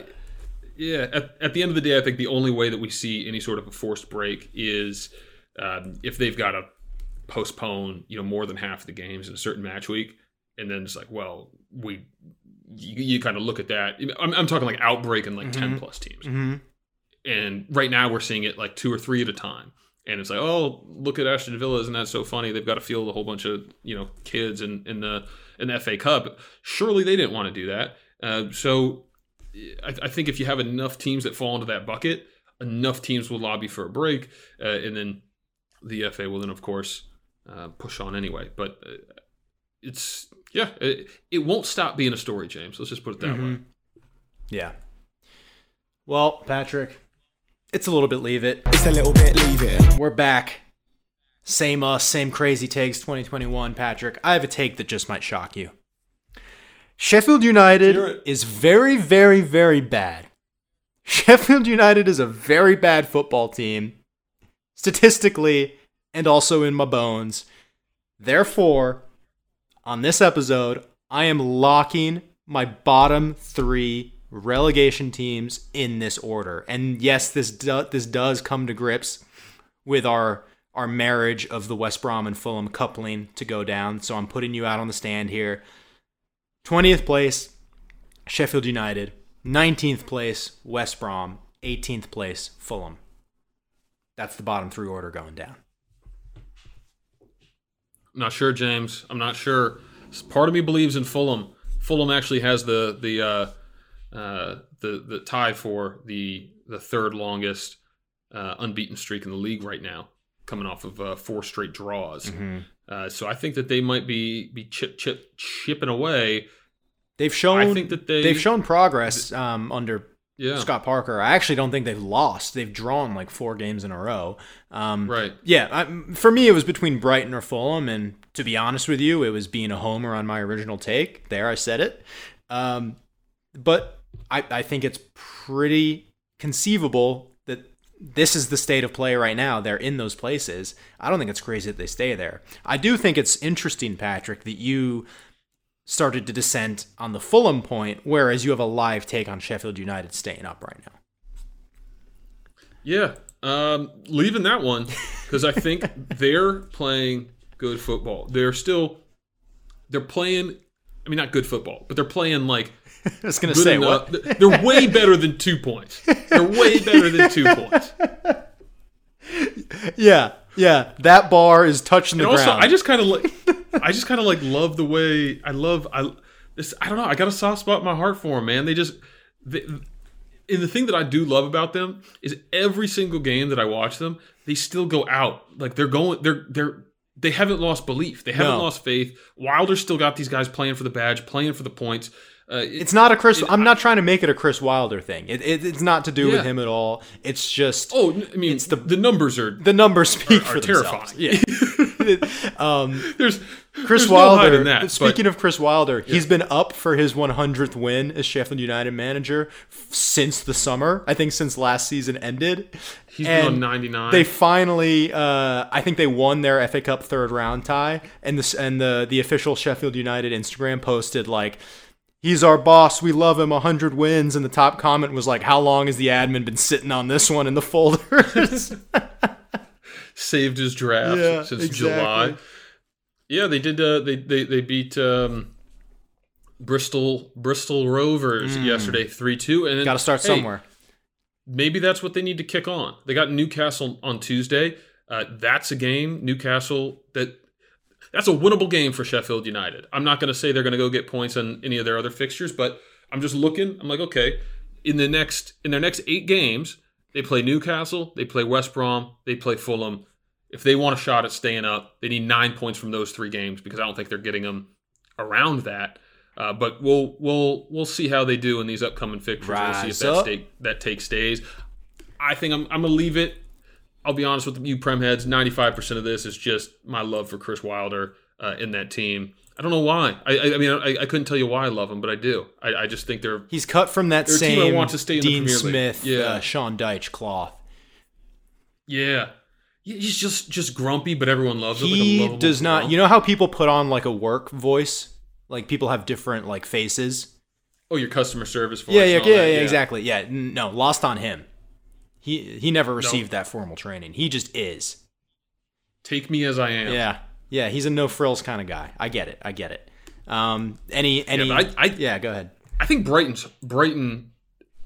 Yeah, at, at the end of the day, I think the only way that we see any sort of a forced break is um, if they've got to postpone, you know, more than half the games in a certain match week, and then it's like, well, we, you, you kind of look at that. I'm, I'm talking like outbreak and like ten plus teams, hmm and right now we're seeing it like two or three at a time. And it's like, oh, look at Aston Villa, isn't that so funny? They've got to field a whole bunch of you know kids in in the in the FA Cup. Surely they didn't want to do that. Uh, so I, I think if you have enough teams that fall into that bucket, enough teams will lobby for a break, uh, and then the FA will then, of course, uh, push on anyway. But uh, it's yeah, it, it won't stop being a story, James. Let's just put it that way. Mhm. Yeah. Well, Patrick, it's a little bit leave it. It's a little bit leave it. We're back. Same us, same crazy takes 2021, Patrick. I have a take that just might shock you. Sheffield United is very, very, very bad. Sheffield United is a very bad football team, statistically and also in my bones. Therefore, on this episode, I am locking my bottom three relegation teams in this order. And yes, this do- this does come to grips with our our marriage of the West Brom and Fulham coupling to go down. So I'm putting you out on the stand here. 20th place, Sheffield United. 19th place, West Brom. 18th place, Fulham. That's the bottom three order going down. I'm not sure, James. I'm not sure. Part of me believes in Fulham. Fulham actually has the the uh, uh, the the tie for the the third longest uh, unbeaten streak in the league right now, coming off of uh, four straight draws. Uh, so I think that they might be be chip chip chipping away. They've shown I think that they- they've shown progress um, under Yeah, Scott Parker. I actually don't think they've lost. They've drawn like four games in a row. Um, right. Yeah, I, for me, it was between Brighton or Fulham, and to be honest with you, it was being a homer on my original take. There, I said it. Um, but I, I think it's pretty conceivable this is the state of play right now. They're in those places. I don't think it's crazy that they stay there. I do think it's interesting, Patrick, that you started to descend on the Fulham point, whereas you have a live take on Sheffield United staying up right now. Yeah, um, leaving that one because I think they're playing good football. They're still they're playing. I mean, not good football, but they're playing like I was gonna say enough. what? They're way better than two points. They're way better than two points. Yeah, yeah. That bar is touching the also, ground. I just kind of like, I just kind of like love the way I love I this. I don't know. I got a soft spot in my heart for them, man. They just, they, and the thing that I do love about them is every single game that I watch them, they still go out like they're going. They're they're they haven't lost belief. They haven't No. lost faith. Wilder still got these guys playing for the badge, playing for the points. Uh, it- It's not a Chris. I'm not trying to make it a Chris Wilder thing. It, it, it's not to do with him at all. It's just oh, I mean, It's the- the numbers are the numbers speak are for terrifying. themselves. Yeah. um, there's Chris there's Wilder. hiding that, but- speaking of Chris Wilder, he's been up for his 100th win as Sheffield United manager f- since the summer. I think since last season ended. He's been on 99. They finally, uh, I think they won their FA Cup third round tie, and this and the the official Sheffield United Instagram posted like. He's our boss. We love him. 100 wins. And the top comment was like, How long has the admin been sitting on this one in the folders? saved his draft Yeah, since exactly. July. Yeah, they did. Uh, they they they beat um, Bristol Bristol Rovers yesterday three two. And Got to start hey, somewhere. Maybe that's what they need to kick on. They got Newcastle on Tuesday. Uh, that's a game Newcastle that that's a winnable game for Sheffield United. I'm not going to say they're going to go get points on any of their other fixtures, but I'm just looking. I'm like, okay, in the next in their next eight games, they play Newcastle, they play West Brom, they play Fulham. If they want a shot at staying up, they need nine points from those three games because I don't think they're getting them around that. Uh, but we'll we'll we'll see how they do in these upcoming fixtures. we'll see if that stake that take stays. I think I'm I'm gonna leave it. I'll be honest with you, Prem heads. Ninety five percent of this is just my love for Chris Wilder uh, in that team. I don't know why. I I, I mean I, I couldn't tell you why I love him, but I do. I, I just think they're He's cut from that same want to stay Dean Smith, Yeah. uh, Sean Dyche cloth. yeah. He's just just grumpy, but everyone loves him. He does not. grump. You know how people put on like a work voice? Like people have different like faces. Oh, your customer service voice. Yeah, yeah, yeah, yeah, exactly. Yeah, no, lost on him. He he never received that formal training. He just is. Take me as I am. Yeah, yeah. He's a no frills kind of guy. I get it. I get it. Um, any any. but I- I- yeah, go ahead. I think Brighton's Brighton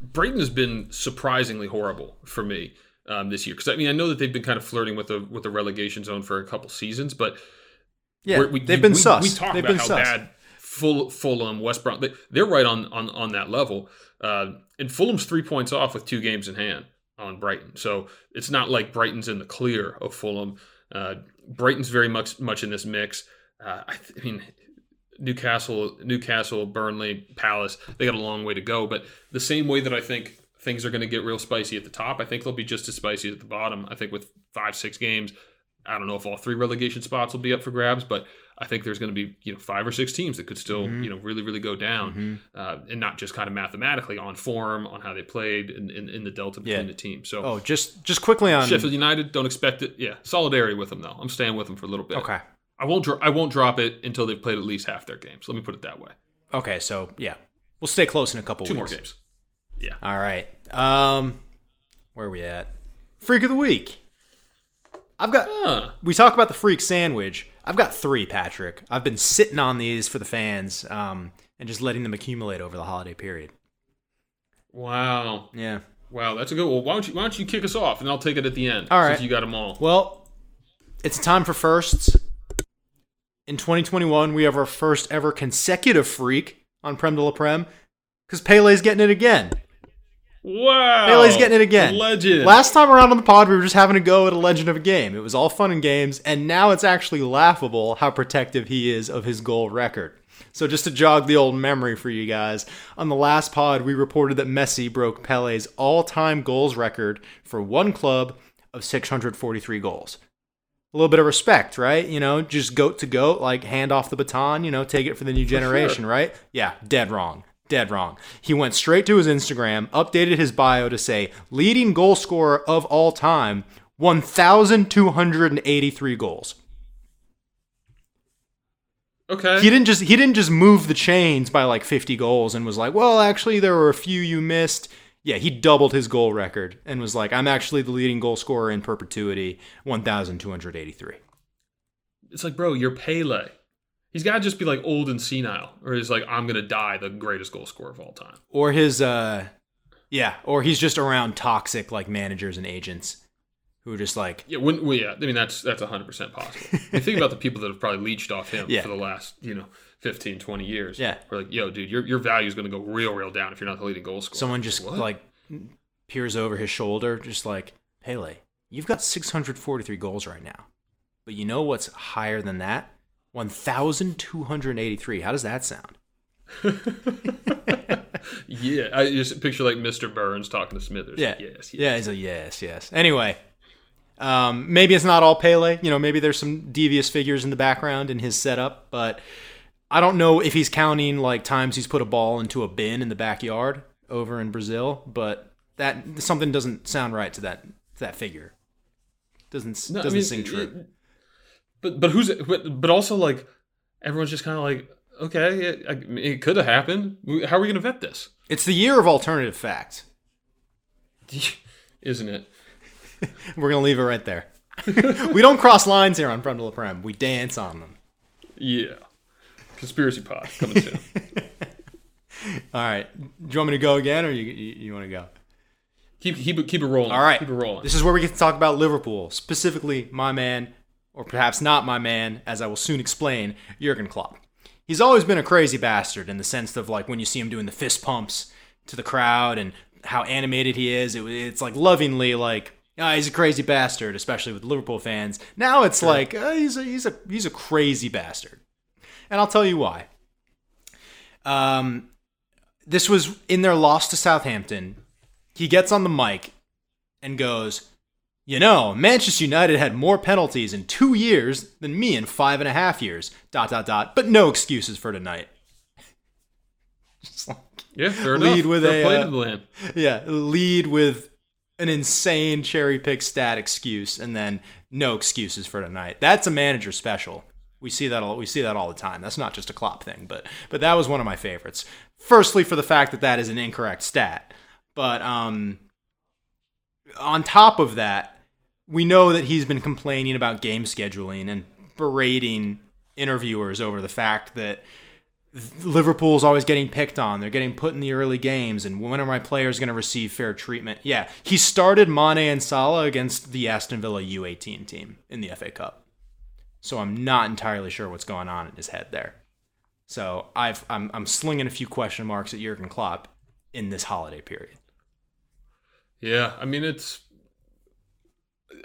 Brighton has been surprisingly horrible for me um, this year because I mean I know that they've been kind of flirting with the with the relegation zone for a couple seasons, but Yeah, we, they've been we, sus. We talk they've about been how sus. bad Full Fulham, West Brom, they, they're right on on on that level, uh, and Fulham's three points off with two games in hand on Brighton, so it's not like Brighton's in the clear of Fulham. Uh, Brighton's very much much in this mix. Uh, I, th- I mean. Newcastle, Newcastle, Burnley, Palace, they got a long way to go. But the same way that I think things are going to get real spicy at the top, I think they'll be just as spicy at the bottom. I think with five, six games, I don't know if all three relegation spots will be up for grabs, but I think there's going to be you know five or six teams that could still Mm-hmm. you know really really go down, uh, and not just kind of mathematically on form, on how they played, and in, in, the delta between Yeah. the teams. So Oh, just just quickly on. Sheffield United, don't expect it. Yeah, solidarity with them though. I'm staying with them for a little bit. Okay. I won't. Dro- I won't drop it until they've played at least half their games. Let me put it that way. Okay, so yeah, we'll stay close in a couple Two weeks. more games. Yeah. All right. Um, where are we at? Freak of the week. I've got. Huh. We talk about the freak sandwich. I've got three, Patrick. I've been sitting on these for the fans, um, and just letting them accumulate over the holiday period. Wow. Yeah. Wow, that's a good. Well, why don't you why don't you kick us off, and I'll take it at the end. All right. Since you got them all. Well, it's time for firsts. In 2021, we have our first ever consecutive freak on Prem de la Prem because Pele's getting it again. Wow. Pele's getting it again. Legend. Last time around on the pod, we were just having a go at a legend of a game. It was all fun and games, and now it's actually laughable how protective he is of his goal record. So just to jog the old memory for you guys, on the last pod, we reported that Messi broke Pele's all-time goals record for one club of 643 goals. A little bit of respect, right? You know, just goat to goat, like hand off the baton, you know, take it for the new generation, right? Yeah, dead wrong. Dead wrong. He went straight to his Instagram, updated his bio to say leading goal scorer of all time, 1,283 goals. okay. He didn't just he didn't just move the chains by like 50 goals and was like, well, actually there were a few you missed. Yeah, he doubled his goal record and was like, I'm actually the leading goal scorer in perpetuity, 1,283. it's like, bro, you're Pele. He's got to just be like old and senile, or he's like, I'm gonna die the greatest goal scorer of all time. Or his, uh, yeah, or he's just around toxic like managers and agents who are just like, Yeah, when, well, yeah. I mean, that's that's 100 percent possible. I mean, think about the people that have probably leached off him Yeah. for the last you know 15, 20 years. Yeah. we're like, yo, dude, your your value is gonna go real, real down if you're not the leading goal scorer. someone just What? like peers over his shoulder, just like, Pele, you've got 643 goals right now. But you know what's higher than that? 1,283. How does that sound? yeah, I just picture like Mr. Burns talking to Smithers. Yeah. yes, yes. Yeah, he's a yes, yes. Anyway, um, maybe it's not all Pele. You know, maybe there's some devious figures in the background in his setup, but I don't know if he's counting like times he's put a ball into a bin in the backyard over in Brazil, but that something doesn't sound right to that to that figure. Doesn't No, doesn't mean, seem true. it- but but who's but, but also like everyone's just kind of like okay, it, it could have happened. How are we gonna vet this? it's the year of alternative facts. Isn't it? We're gonna leave it right there. we don't cross lines here on la Prem. We dance on them. Yeah. Conspiracy pod coming soon. All right. Do you want me to go again, or you you, you want to go? keep keep keep it rolling. All right. keep it rolling. This is where we get to talk about Liverpool, specifically my man, or perhaps not my man, as I will soon explain, Jurgen Klopp. He's always been a crazy bastard in the sense of like when you see him doing the fist pumps to the crowd and how animated he is. It, it's like lovingly like. Ah, he's a crazy bastard, especially with Liverpool fans. Now it's like uh, he's a he's a he's a crazy bastard, and I'll tell you why. Um, this was in their loss to Southampton. He gets on the mic and goes, You know, Manchester United had more penalties in two years than me in five and a half years. Dot dot dot. But no excuses for tonight. Just like, yeah, fair lead enough. with Fair a, uh, yeah, lead with an insane cherry pick stat excuse, and then no excuses for tonight. That's a manager special. We see that all. We see that all the time. That's not just a Klopp thing, but but that was one of my favorites. Firstly, for the fact that that is an incorrect stat, but um, on top of that, we know that he's been complaining about game scheduling and berating interviewers over the fact that Liverpool's always getting picked on. They're getting put in the early games, and when are my players going to receive fair treatment? Yeah, he started Mane and Salah against the Aston Villa U18 team in the FA Cup, so I'm not entirely sure what's going on in his head there. So I've I'm I'm slinging a few question marks at Jurgen Klopp in this holiday period. Yeah, I mean it's.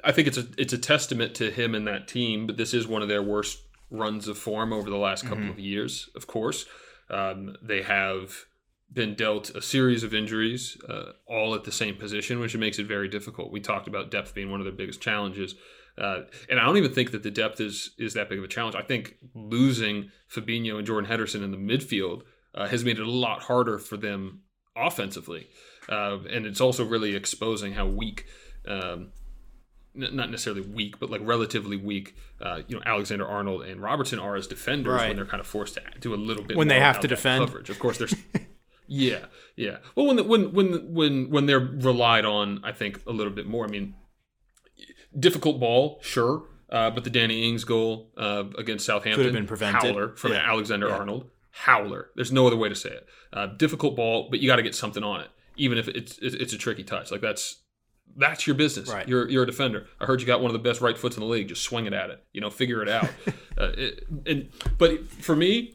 I think it's a it's a testament to him and that team, but this is one of their worst runs of form over the last couple Mm-hmm. of years. Of course, um, they have been dealt a series of injuries, uh, all at the same position, which makes it very difficult. We talked about depth being one of their biggest challenges, uh, and I don't even think that the depth is is that big of a challenge. I think losing Fabinho and Jordan Henderson in the midfield uh, has made it a lot harder for them offensively, uh, and it's also really exposing how weak. Um, n- not necessarily weak, but like relatively weak. Uh, you know, Alexander Arnold and Robertson are as defenders Right. when they're kind of forced to do a little bit When they have to defend. coverage. Of course, there's yeah, yeah. Well, when the, when when when when they're relied on, I think a little bit more. I mean, difficult ball, sure, uh, but the Danny Ings goal uh, against Southampton could have been prevented. Howler from Yeah. Alexander Yeah. Arnold. Howler. There's no other way to say it. Uh, difficult ball, but you got to get something on it, even if it's it's a tricky touch. Like that's that's your business. Right. You're you're a defender. I heard you got one of the best right foots in the league. Just swing it at it. You know, figure it out. uh, it, and but for me,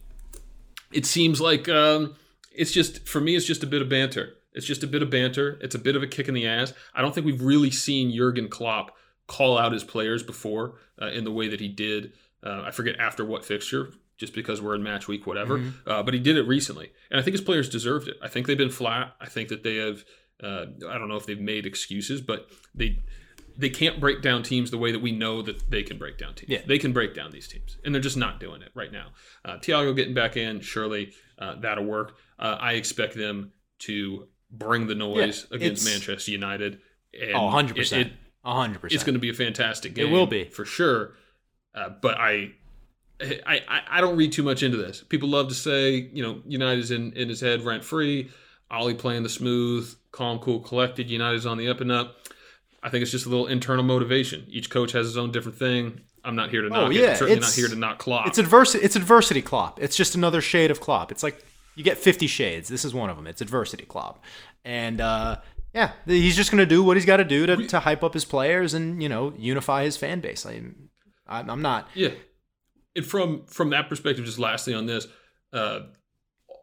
it seems like um, it's just for me. It's just a bit of banter. It's just a bit of banter. It's a bit of a kick in the ass. I don't think we've really seen Jurgen Klopp call out his players before uh, in the way that he did. Uh, I forget after what fixture, just because we're in match week, whatever. Uh, but he did it recently, and I think his players deserved it. I think they've been flat. I think that they have. Uh, I don't know if they've made excuses, but they they can't break down teams the way that we know that they can break down teams. Yeah. They can break down these teams, and they're just not doing it right now. Uh, Thiago getting back in, surely uh, that'll work. Uh, I expect them to bring the noise Yeah, against Manchester United. And Oh, 100%. it- hundred percent. it's going to be a fantastic game. It will be. for sure. Uh, but I, I, I, I don't read too much into this. People love to say, you know, United's in, in his head rent free. Ole playing the smooth, calm, cool, collected. United's on the up and up. I think it's just a little internal motivation. Each coach has his own different thing. I'm not here to Oh, knock it. yeah, I'm certainly it's- not here to knock Klopp. It's adversity. It's adversity Klopp. It's just another shade of Klopp. It's like you get 50 shades. This is one of them. It's adversity Klopp. And uh, yeah, he's just going to do what he's got to do to, to hype up his players and you know unify his fan base. I, I'm I'm not. Yeah. And from from that perspective, just lastly on this, uh,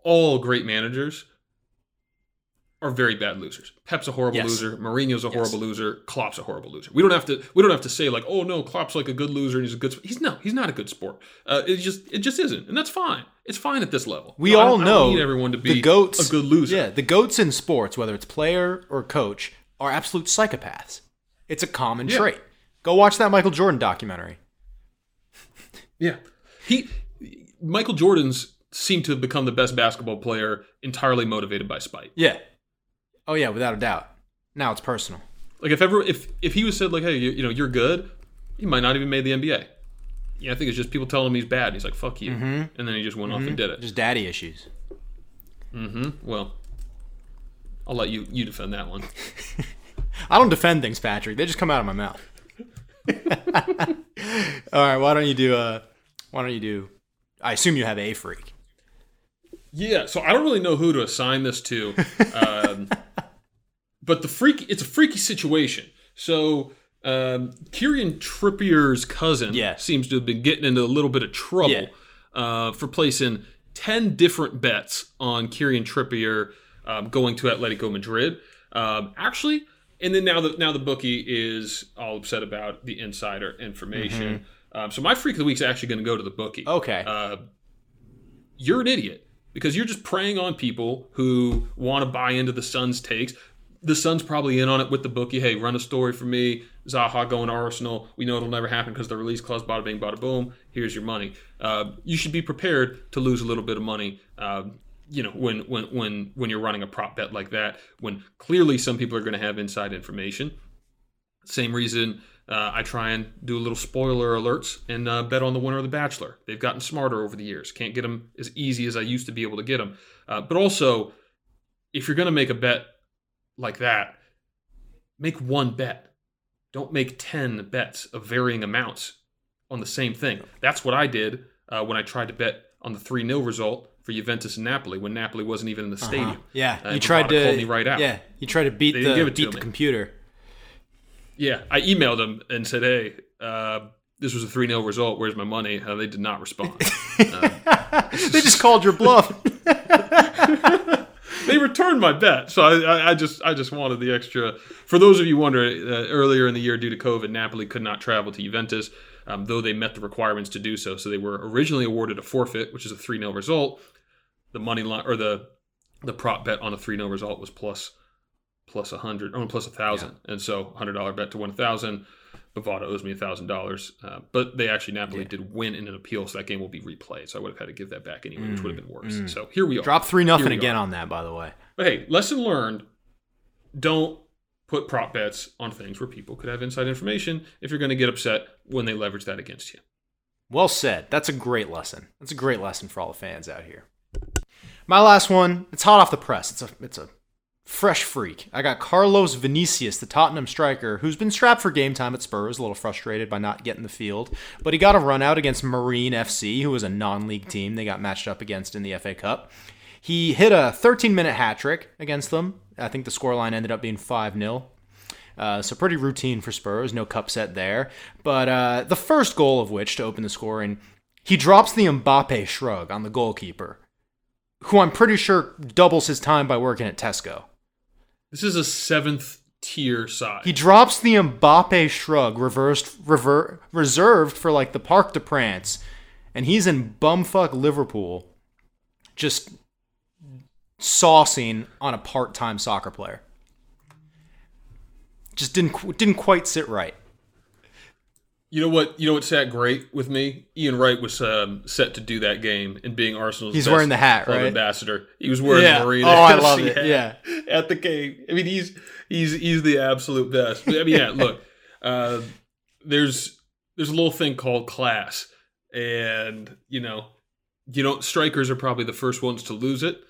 all great managers are very bad losers. Pep's a horrible Yes. loser. Mourinho's a horrible loser. Klopp's a horrible loser. We don't have to we don't have to say like, oh no, Klopp's like a good loser and he's a good. Sp-. He's no, he's not a good sport. Uh, it just it just isn't, and that's fine. It's fine at this level. We all don't- I don't know need everyone to be the goats a good loser. Yeah, the goats in sports, whether it's player or coach, are absolute psychopaths. It's a common Yeah. trait. Go watch that Michael Jordan documentary. Yeah. He Michael Jordan's seemed to have become the best basketball player entirely motivated by spite. Yeah. Oh yeah, without a doubt. Now it's personal. Like if ever if if he was said like, hey, you, you know, you're good, he might not even made the NBA. Yeah, I think it's just people telling him he's bad. And he's like, fuck you, and then he just went off and did it. Just daddy issues. Mm-hmm. Well, I'll let you you defend that one. I don't defend things, Patrick. They just come out of my mouth. All right, why don't you do uh why don't you do I assume you have a freak. Yeah, so I don't really know who to assign this to, um, but the freak it's a freaky situation. So um, Kieran Trippier's cousin Yeah. seems to have been getting into a little bit of trouble Yeah. uh, for placing ten different bets on Kieran Trippier um, going to Atletico Madrid. Um, actually, and then now the now the bookie is all upset about the insider information. Um, so my freak of the week is actually going to go to the bookie Okay. uh, you're an idiot because you're just preying on people who want to buy into the Sun's takes. The Sun's probably in on it with the bookie. Hey, run a story for me. Zaha going to Arsenal. We know it'll never happen because the release clause, bada bing, bada boom. Here's your money. Uh, you should be prepared to lose a little bit of money. Um, you know, when when when when you're running a prop bet like that, when clearly some people are going to have inside information. Same reason uh, I try and do a little spoiler alerts and uh, bet on the winner of The Bachelor. They've gotten smarter over the years. Can't get them as easy as I used to be able to get them. Uh, but also, if you're going to make a bet like that, make one bet. Don't make 10 bets of varying amounts on the same thing. That's what I did uh, when I tried to bet on the 3 0 result for Juventus and Napoli when Napoli wasn't even in the stadium. yeah, Uh, you tried to called me right out. Yeah, you tried to beat They the didn't give it to beat the me. computer. Yeah, I emailed them and said, "Hey, uh, this was a three 0 result. Where's my money?" Uh, they did not respond. they just called your bluff. they returned my bet, so I, I, just I just wanted the extra. For those of you wondering, uh, earlier in the year, due to COVID, Napoli could not travel to Juventus, um, though they met the requirements to do so. So they were originally awarded a forfeit, which is a three 0 result. The money line or the the prop bet on a three 0 result was plus plus a hundred or plus a thousand, and so hundred dollar bet to win a thousand. Bovada owes me a thousand dollars, uh, but they actually Napoli did win in an appeal, so that game will be replayed. So I would have had to give that back anyway, which would have been worse. So here we are. Drop three nothing again are. on that, by the way. But hey, lesson learned: don't put prop bets on things where people could have inside information. If you're going to get upset when they leverage that against you. Well said. That's a great lesson. That's a great lesson for all the fans out here. My last one, it's hot off the press. It's a it's a fresh freak. I got Carlos Vinicius, the Tottenham striker, who's been strapped for game time at Spurs, a little frustrated by not getting the field, but he got a run out against Marine FC, who was a non-league team they got matched up against in the FA Cup. He hit a 13-minute hat trick against them. I think the scoreline ended up being 5-0. Uh, so pretty routine for Spurs, no cup set there. But uh, the first goal of which to open the scoring, he drops the Mbappe shrug on the goalkeeper, who I'm pretty sure doubles his time by working at Tesco. This is a seventh tier side. He drops the Mbappe shrug, reversed, rever, reserved for like the Parc des Princes, and he's in bumfuck Liverpool, just saucing on a part-time soccer player. Just didn't didn't quite sit right. You know what? You know what sat great with me? Ian Wright was um, set to do that game and being Arsenal's. He's wearing the hat, right? ambassador. He was wearing Yeah. the Marine. Oh, I love it. Yeah. at the game. I mean, he's he's he's the absolute best. But, I mean, yeah. Look, uh, there's there's a little thing called class, and you know, you know, strikers are probably the first ones to lose it.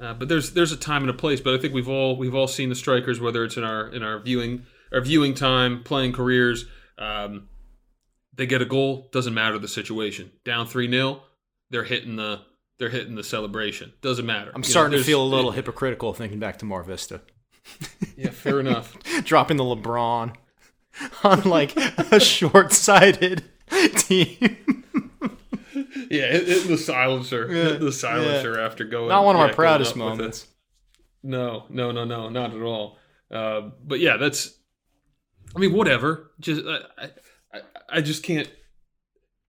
Uh, but there's there's a time and a place. But I think we've all we've all seen the strikers, whether it's in our in our viewing our viewing time, playing careers. Um, They get a goal, doesn't matter the situation. Down 3-0, they're hitting the they're hitting the celebration. Doesn't matter. I'm You know, starting to feel a little hypocritical thinking back to Mar Vista. Yeah, fair enough. Dropping the LeBron on like a short sighted team. Yeah, hitting the silencer. Yeah, Hitting the silencer after going. Not one of yeah, our proudest it. moments. No, no, no, no, not at all. Uh, but yeah, that's. I mean, whatever. Just I, I, I just can't.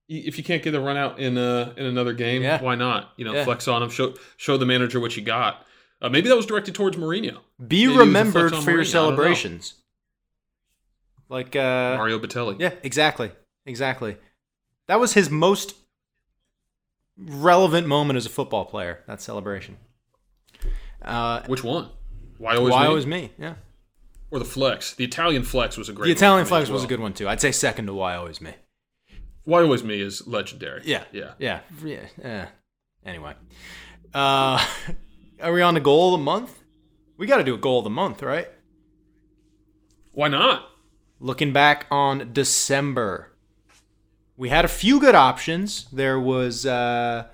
If you can't get a run out in uh in another game, Yeah. why not? You know, Yeah. flex on him. Show show the manager what you got. Uh, maybe that was directed towards Mourinho. Be Maybe it was a remembered for your Mourinho, I celebrations. Like uh Mario Balotelli. Yeah, exactly. Exactly. That was his most relevant moment as a football player, that celebration. Uh Which one? Why always why me? always me? Yeah. Or the flex? The Italian flex was a great. The Italian one flex as was a good one too. I'd say second to why always me. Why always me is legendary. Yeah. yeah. Yeah. Yeah. yeah. Anyway. Uh are we on the goal of the month? We got to do a goal of the month, right? Why not? Looking back on December, we had a few good options. There was uh,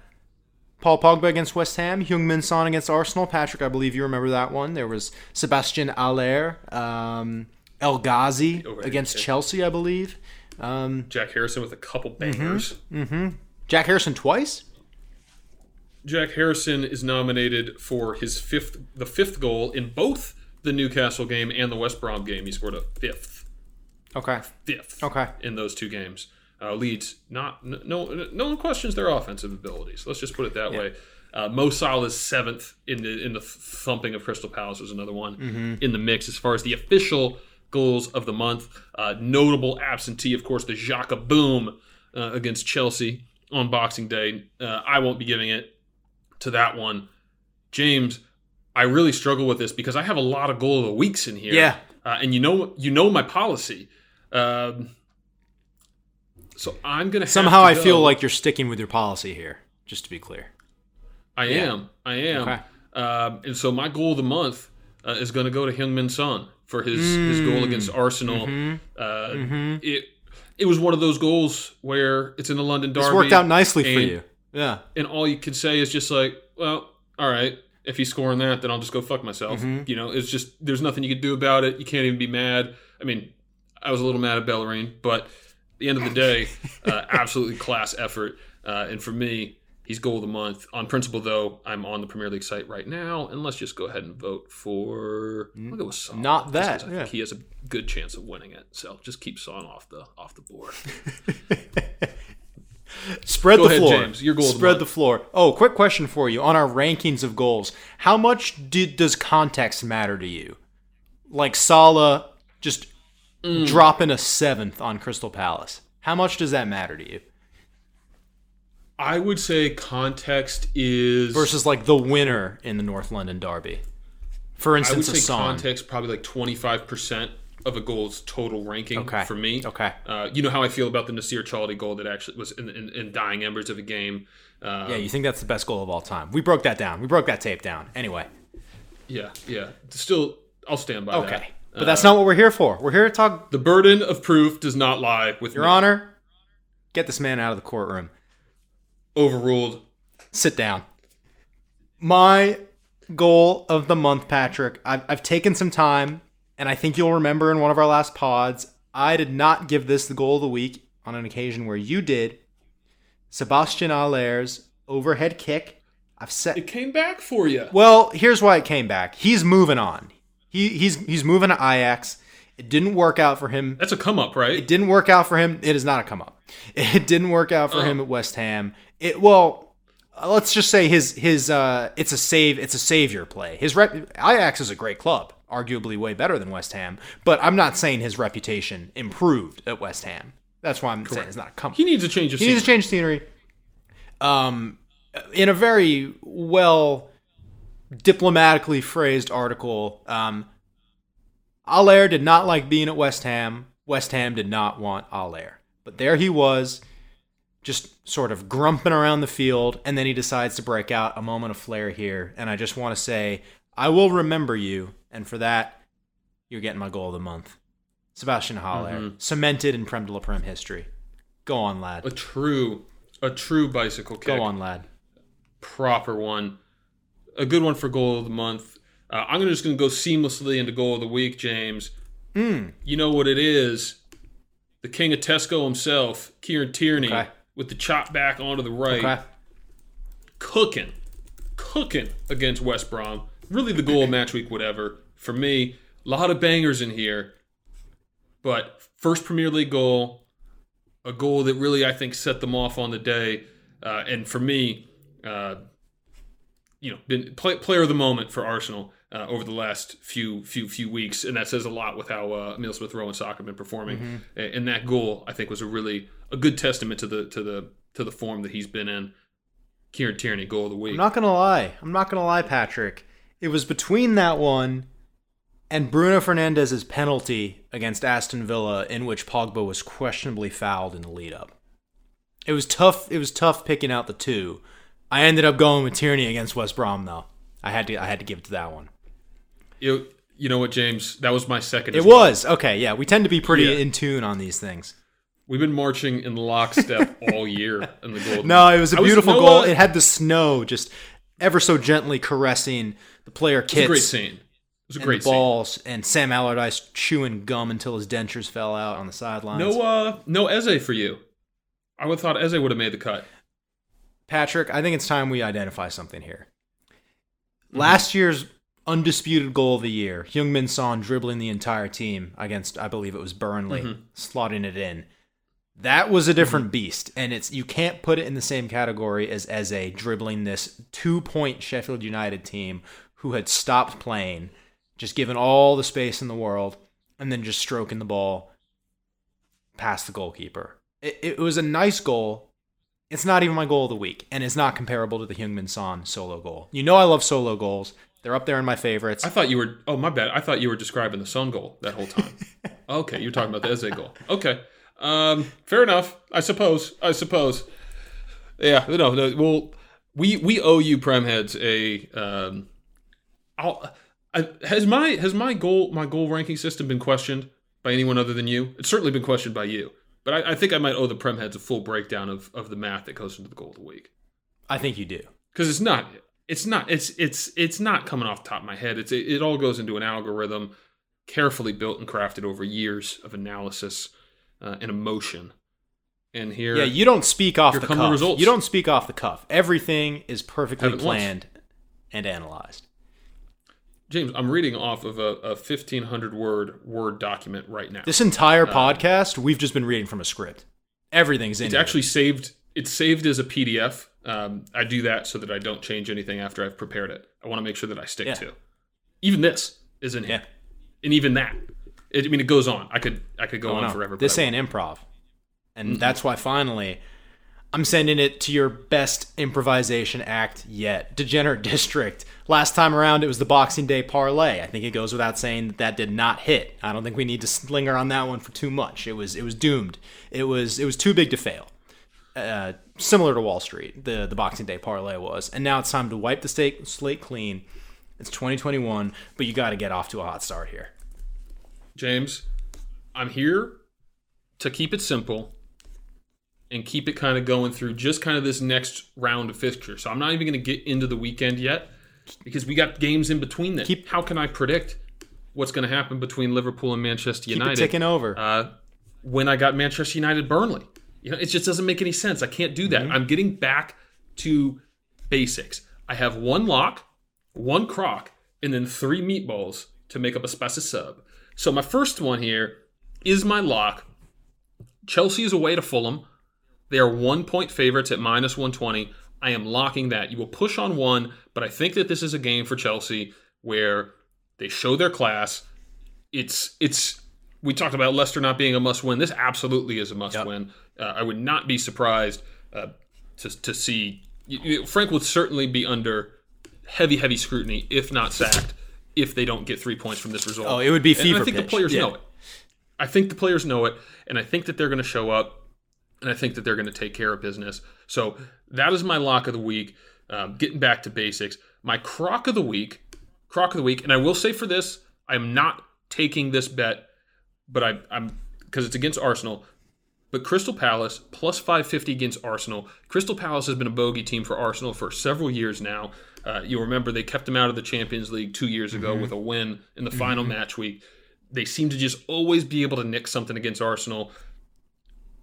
Paul Pogba against West Ham, Heung-Min Son against Arsenal. Patrick, I believe you remember that one. There was Sebastian Haller, um, El Ghazi Overhead against. Chelsea, I believe. Um, Jack Harrison with a couple Mm-hmm. bangers. Jack Harrison twice. Jack Harrison is nominated for his fifth, the fifth goal in both the Newcastle game and the West Brom game. He scored a fifth, Okay. fifth, Okay. in those two games. Uh, Leeds, not no, no one questions their offensive abilities. Let's just put it that way. Uh, Mo Salah's seventh in the in the thumping of Crystal Palace was another one Mm-hmm. in the mix as far as the official goals of the month. Uh, notable absentee, of course, the Xhaka boom uh, against Chelsea on Boxing Day. Uh, I won't be giving it to that one. James, I really struggle with this because I have a lot of goal of the weeks in here. Yeah. uh, and you know you know my policy. Um, so I'm gonna have Somehow to I feel like you're sticking with your policy here, just to be clear. I am. I am. Okay. Um, and so my goal of the month uh, is going to go to Heung-Min Son for his, his goal against Mm. Arsenal. Mm-hmm. Uh, It it was one of those goals where it's in the London Derby. It's worked out nicely for you. Yeah. and all you can say is just like, well, all right. If he's scoring that, then I'll just go fuck myself. Mm-hmm. You know, it's just there's nothing you can do about it. You can't even be mad. I mean, I was a little mad at Bellerin, but the end of the day, uh, absolutely class effort. Uh, and for me, he's goal of the month. On principle, though, I'm on the Premier League site right now, and let's just go ahead and vote for. I'll go with Son. Not that, I yeah. think he has a good chance of winning it. So just keep Son off the off the board. Spread Go the ahead, floor. James. Your goal of the Spread the floor. Oh, quick question for you on our rankings of goals. How much did, does context matter to you? Like Salah just Mm. dropping a seventh on Crystal Palace. How much does that matter to you? I would say context is Versus like the winner in the North London Derby. For I would instance, a say song. context probably like 25% of a goal's total ranking Okay. for me. Okay. Uh, you know how I feel about the Nacer Chadli goal that actually was in, in, in dying embers of a game. Uh, Yeah, you think that's the best goal of all time. We broke that down. We broke that tape down. Anyway. yeah, yeah. Still, I'll stand by that. Okay. But that's not what we're here for. We're here to talk The burden of proof does not lie with Your me. Honor. Get this man out of the courtroom. Overruled. sit down. My goal of the month, Patrick, I've, I've taken some time, and I think you'll remember in one of our last pods, I did not give this the goal of the week on an occasion where you did. Sebastian Haller's overhead kick. I've set. It came back for you. Well, here's why it came back. He's moving on. He, he's he's moving to Ajax. It didn't work out for him. That's a come up, right? It didn't work out for him. It is not a come up. It didn't work out for him at West Ham. It well, let's just say his his uh, it's a save. It's a savior play. His rep, Ajax is a great club, arguably way better than West Ham. But I'm not saying his reputation improved at West Ham. That's why I'm saying it's not a come. Up. He needs a change of He needs to scene. change scenery. Um, in a very well diplomatically phrased article, um, Haller did not like being at West Ham. West Ham did not want Haller. But there he was, just sort of grumping around the field, and then he decides to break out a moment of flair here. And I just want to say, I will remember you, and for that, you're getting my goal of the month. Sebastian Haller, cemented in Prem de la Prem history. Go on, lad. A true, a true bicycle kick. Go on, lad. proper one. A good one for goal of the month. Uh, I'm just going to go seamlessly into goal of the week, James. Mm. You know what it is? The king of Tesco himself, Kieran Tierney, Okay. with the chop back onto the right, Okay. cooking, cooking against West Brom. Really, the goal of match week, whatever. For me, a lot of bangers in here, but first Premier League goal, a goal that really I think set them off on the day, uh, and for me, uh, you know, been play, player of the moment for Arsenal uh, over the last few few few weeks, and that says a lot with how uh, Emile Smith Rowe and Saka have been performing. A- And that goal, I think, was a really a good testament to the to the to the form that he's been in. Kieran Tierney, goal of the week. I'm not gonna lie. I'm not gonna lie, Patrick. It was between that one and Bruno Fernandes's penalty against Aston Villa, in which Pogba was questionably fouled in the lead up. It was tough. It was tough picking out the two. I ended up going with Tierney against West Brom, though. I had to. I had to give it to that one. You, you know what, James? That was my second. It well. was okay. Yeah, we tend to be pretty Yeah. in tune on these things. We've been marching in lockstep all year in the goal. No, it was a beautiful know goal. what? It had the snow just ever so gently caressing the player It was kits. a great scene. It was a great balls, and Sam Allardyce chewing gum until his dentures fell out on the sidelines. No, uh, no Eze for you. I would have thought Eze would have made the cut. Patrick, I think it's time we identify something here. Mm-hmm. Last year's undisputed goal of the year, Heung-Min Son dribbling the entire team against, I believe it was Burnley, Mm-hmm. slotting it in. That was a different beast, and it's you can't put it in the same category as Eze dribbling this two-point Sheffield United team who had stopped playing, just given all the space in the world, and then just stroking the ball past the goalkeeper. It, it was a nice goal. It's not even my goal of the week, and it's not comparable to the Heung-Min Son solo goal. You know I love solo goals. They're up there in my favorites. I thought you were. Oh, my bad. I thought you were describing the Son goal that whole time. okay, you're talking about the Eze goal. Okay, um, fair enough. I suppose. I suppose. Yeah. No. No. Well, we we owe you Prem heads a. Um, I'll, I, has my has my goal my goal ranking system been questioned by anyone other than you? It's certainly been questioned by you. But I, I think I might owe the Prem heads a full breakdown of, of the math that goes into the goal of the week I think you do. because it's not it's not it's it's it's not coming off the top of my head it's it, it all goes into an algorithm carefully built and crafted over years of analysis uh, and emotion and here Yeah, you don't speak off the come the results. You don't speak off the cuff. Everything is perfectly it once. planned and analyzed. James i'm reading off of a, a 1500 word word document right now This entire podcast, we've just been reading from a script. Everything's in it's here. actually saved it's saved as a pdf um, i do that so that i don't change anything after i've prepared it i want to make sure that i stick Yeah. to even this is in here Yeah. and even that it, i mean it goes on i could i could go Oh, on no. forever This ain't improv. And that's why finally I'm sending it to your best improvisation act yet. Degenerate District. Last time around, it was the Boxing Day parlay. I think it goes without saying that that did not hit. I don't think we need to slinger on that one for too much. It was it was doomed. It was it was too big to fail. Uh, similar to Wall Street, the the Boxing Day parlay was. And now it's time to wipe the slate clean. It's 2021, but you got to get off to a hot start here. James, I'm here to keep it simple and keep it kind of going through just kind of this next round of fixture. So I'm not even going to get into the weekend yet because we got games in between that. Keep- How can I predict what's going to happen between Liverpool and Manchester United? it ticking over. uh, when I got Manchester United Burnley. You know, it just doesn't make any sense. I can't do that. I'm getting back to basics. I have one lock, one crock, and then three meatballs to make up a spicy sub. So my first one here is my lock. Chelsea is away to Fulham. They are one point favorites at minus 120. I am locking that. You will push on one, but I think that this is a game for Chelsea where they show their class. It's it's we talked about Leicester not being a must win. This absolutely is a must Yep. win. Uh, I would not be surprised uh, to to see you- Frank would certainly be under heavy heavy scrutiny if not sacked if they don't get three points from this result. Oh, it would be And I think pitch. the players Yeah. know it. I think the players know it, and I think that they're going to show up, and I think that they're going to take care of business. So that is my lock of the week. Um, getting back to basics, my crock of the week, crock of the week, and I will say for this, I am not taking this bet, but I, I'm because it's against Arsenal. But Crystal Palace plus 550 against Arsenal. Crystal Palace has been a bogey team for Arsenal for several years now. Uh, you'll remember they kept them out of the Champions League two years ago with a win in the final match week. They seem to just always be able to nick something against Arsenal.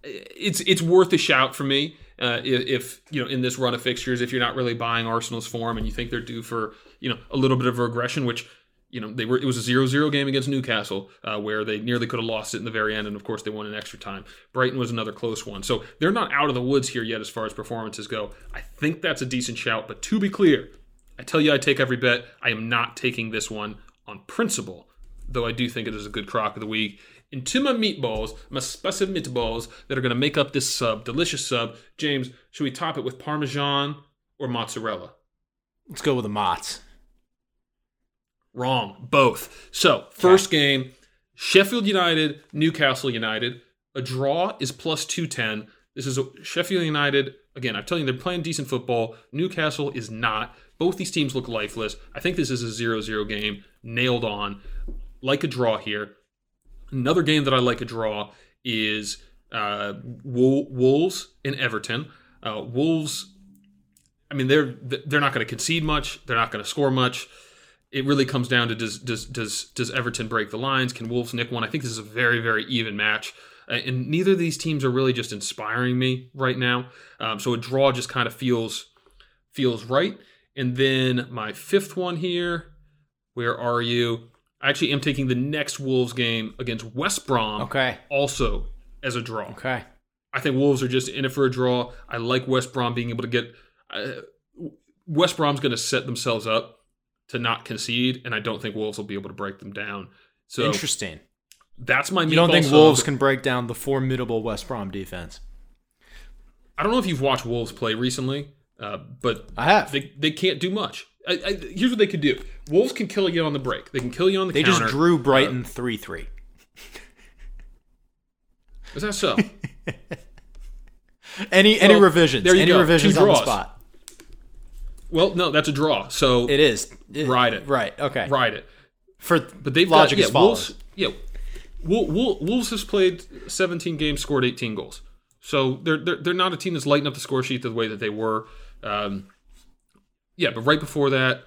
It's it's worth a shout for me uh, if, you know in this run of fixtures if you're not really buying Arsenal's form and you think they're due for you know a little bit of regression, which you know they were it was a 0-0 game against Newcastle uh, where they nearly could have lost it in the very end and of course they won in extra time. Brighton was another close one. So they're not out of the woods here yet as far as performances go. I think that's a decent shout, but to be clear, I tell you I take every bet. I am not taking this one on principle, though I do think it is a good crock of the week. Into my meatballs, my spicy meatballs that are going to make up this sub, delicious sub. James, should we top it with Parmesan or mozzarella? Let's go with the Mott's. Wrong. Both. So, first game Sheffield United, Newcastle United. A draw is plus 210. This is a Sheffield United. Again, I'm telling you, they're playing decent football. Newcastle is not. Both these teams look lifeless. I think this is a 0 0 game. Nailed on. Like a draw here. Another game that I like a draw is uh, Wolves in Everton. Uh, Wolves, I mean, they're they're not going to concede much. They're not going to score much. It really comes down to does does does does Everton break the lines? Can Wolves nick one? I think this is a very very even match, uh, and neither of these teams are really just inspiring me right now. Um, so a draw just kind of feels feels right. And then my fifth one here, where are you? I actually am taking the next Wolves game against West Brom. Okay. Also as a draw. Okay. I think Wolves are just in it for a draw. I like West Brom being able to get. Uh, West Brom's going to set themselves up to not concede, and I don't think Wolves will be able to break them down. So Interesting. that's my. You don't think. Wolves can break down the formidable West Brom defense? I don't know if you've watched Wolves play recently, uh, but I have. they they can't do much. I, I, here's what they could do: Wolves can kill you on the break. They can kill you on the They counter. just drew Brighton 3 3. Is that so? Any any revisions? there you any go. revisions Two on the draws. spot? well, no, that's a draw. So It is. It- Ride it. Right. Okay. ride it. For But they've logic got, yeah. Wolves, yeah, Wol- Wol- Wolves has played 17 games, scored 18 goals. So they're, they're they're not a team that's lighting up the score sheet the way that they were. Um, yeah, but right before that,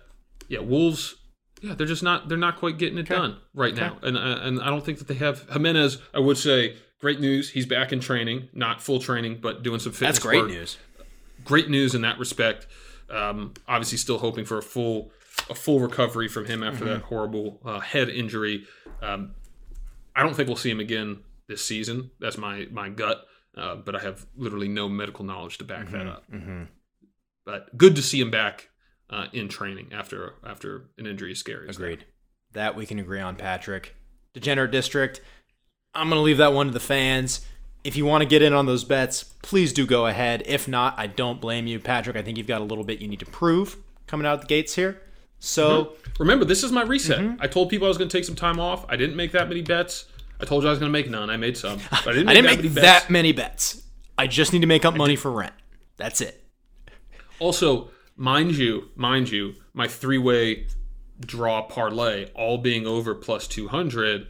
yeah, Wolves. Yeah, they're just not they're not quite getting it done right now, and uh, and I don't think that they have Jimenez. I would say great news. He's back in training, not full training, but doing some fitness. That's great work news. great news in that respect. Um, obviously, still hoping for a full a full recovery from him after Mm-hmm. that horrible uh, head injury. Um, I don't think we'll see him again this season. That's my my gut, uh, but I have literally no medical knowledge to back that up. Mm-hmm. But good to see him back uh, in training after after an injury is scary. as that. Agreed. That we can agree on, Patrick. Degenerate District. I'm going to leave that one to the fans. If you want to get in on those bets, please do go ahead. If not, I don't blame you, Patrick. I think you've got a little bit you need to prove coming out of the gates here. So, Remember, this is my reset. Mm-hmm. I told people I was going to take some time off. I didn't make that many bets. I told you I was going to make none. I made some, but I didn't I make, didn't that make many that many bets. I just need to make up money for rent. That's it. Also, mind you, mind you, my three-way draw parlay, all being over plus two hundred.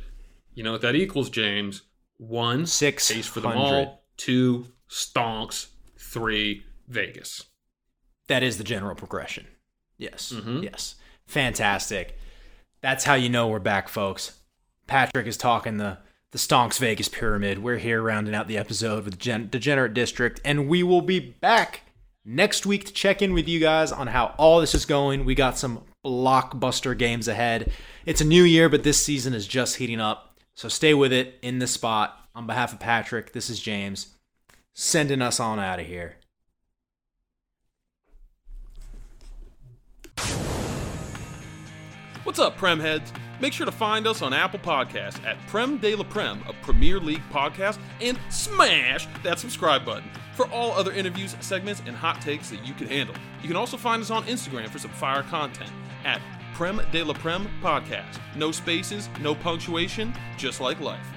You know what that equals, James? One Six case for them hundred. all. Two stonks. Three Vegas. That is the general progression. Yes. Mhm. Yes. Fantastic. That's how you know we're back, folks. Patrick is talking the the Stonks Vegas pyramid. We're here rounding out the episode with Gen- Degenerate District, and we will be back next week to check in with you guys on how all this is going. We got some blockbuster games ahead. It's a new year, but this season is just heating up. So stay with it in this spot. On behalf of Patrick, this is James sending us on out of here. What's up, Prem heads? Make sure to find us on Apple Podcasts at Prem de la Prem, a Premier League podcast, and smash that subscribe button for all other interviews, segments, and hot takes that you can handle. You can also find us on Instagram for some fire content at Prem de la Prem Podcast. No spaces, no punctuation, just like life.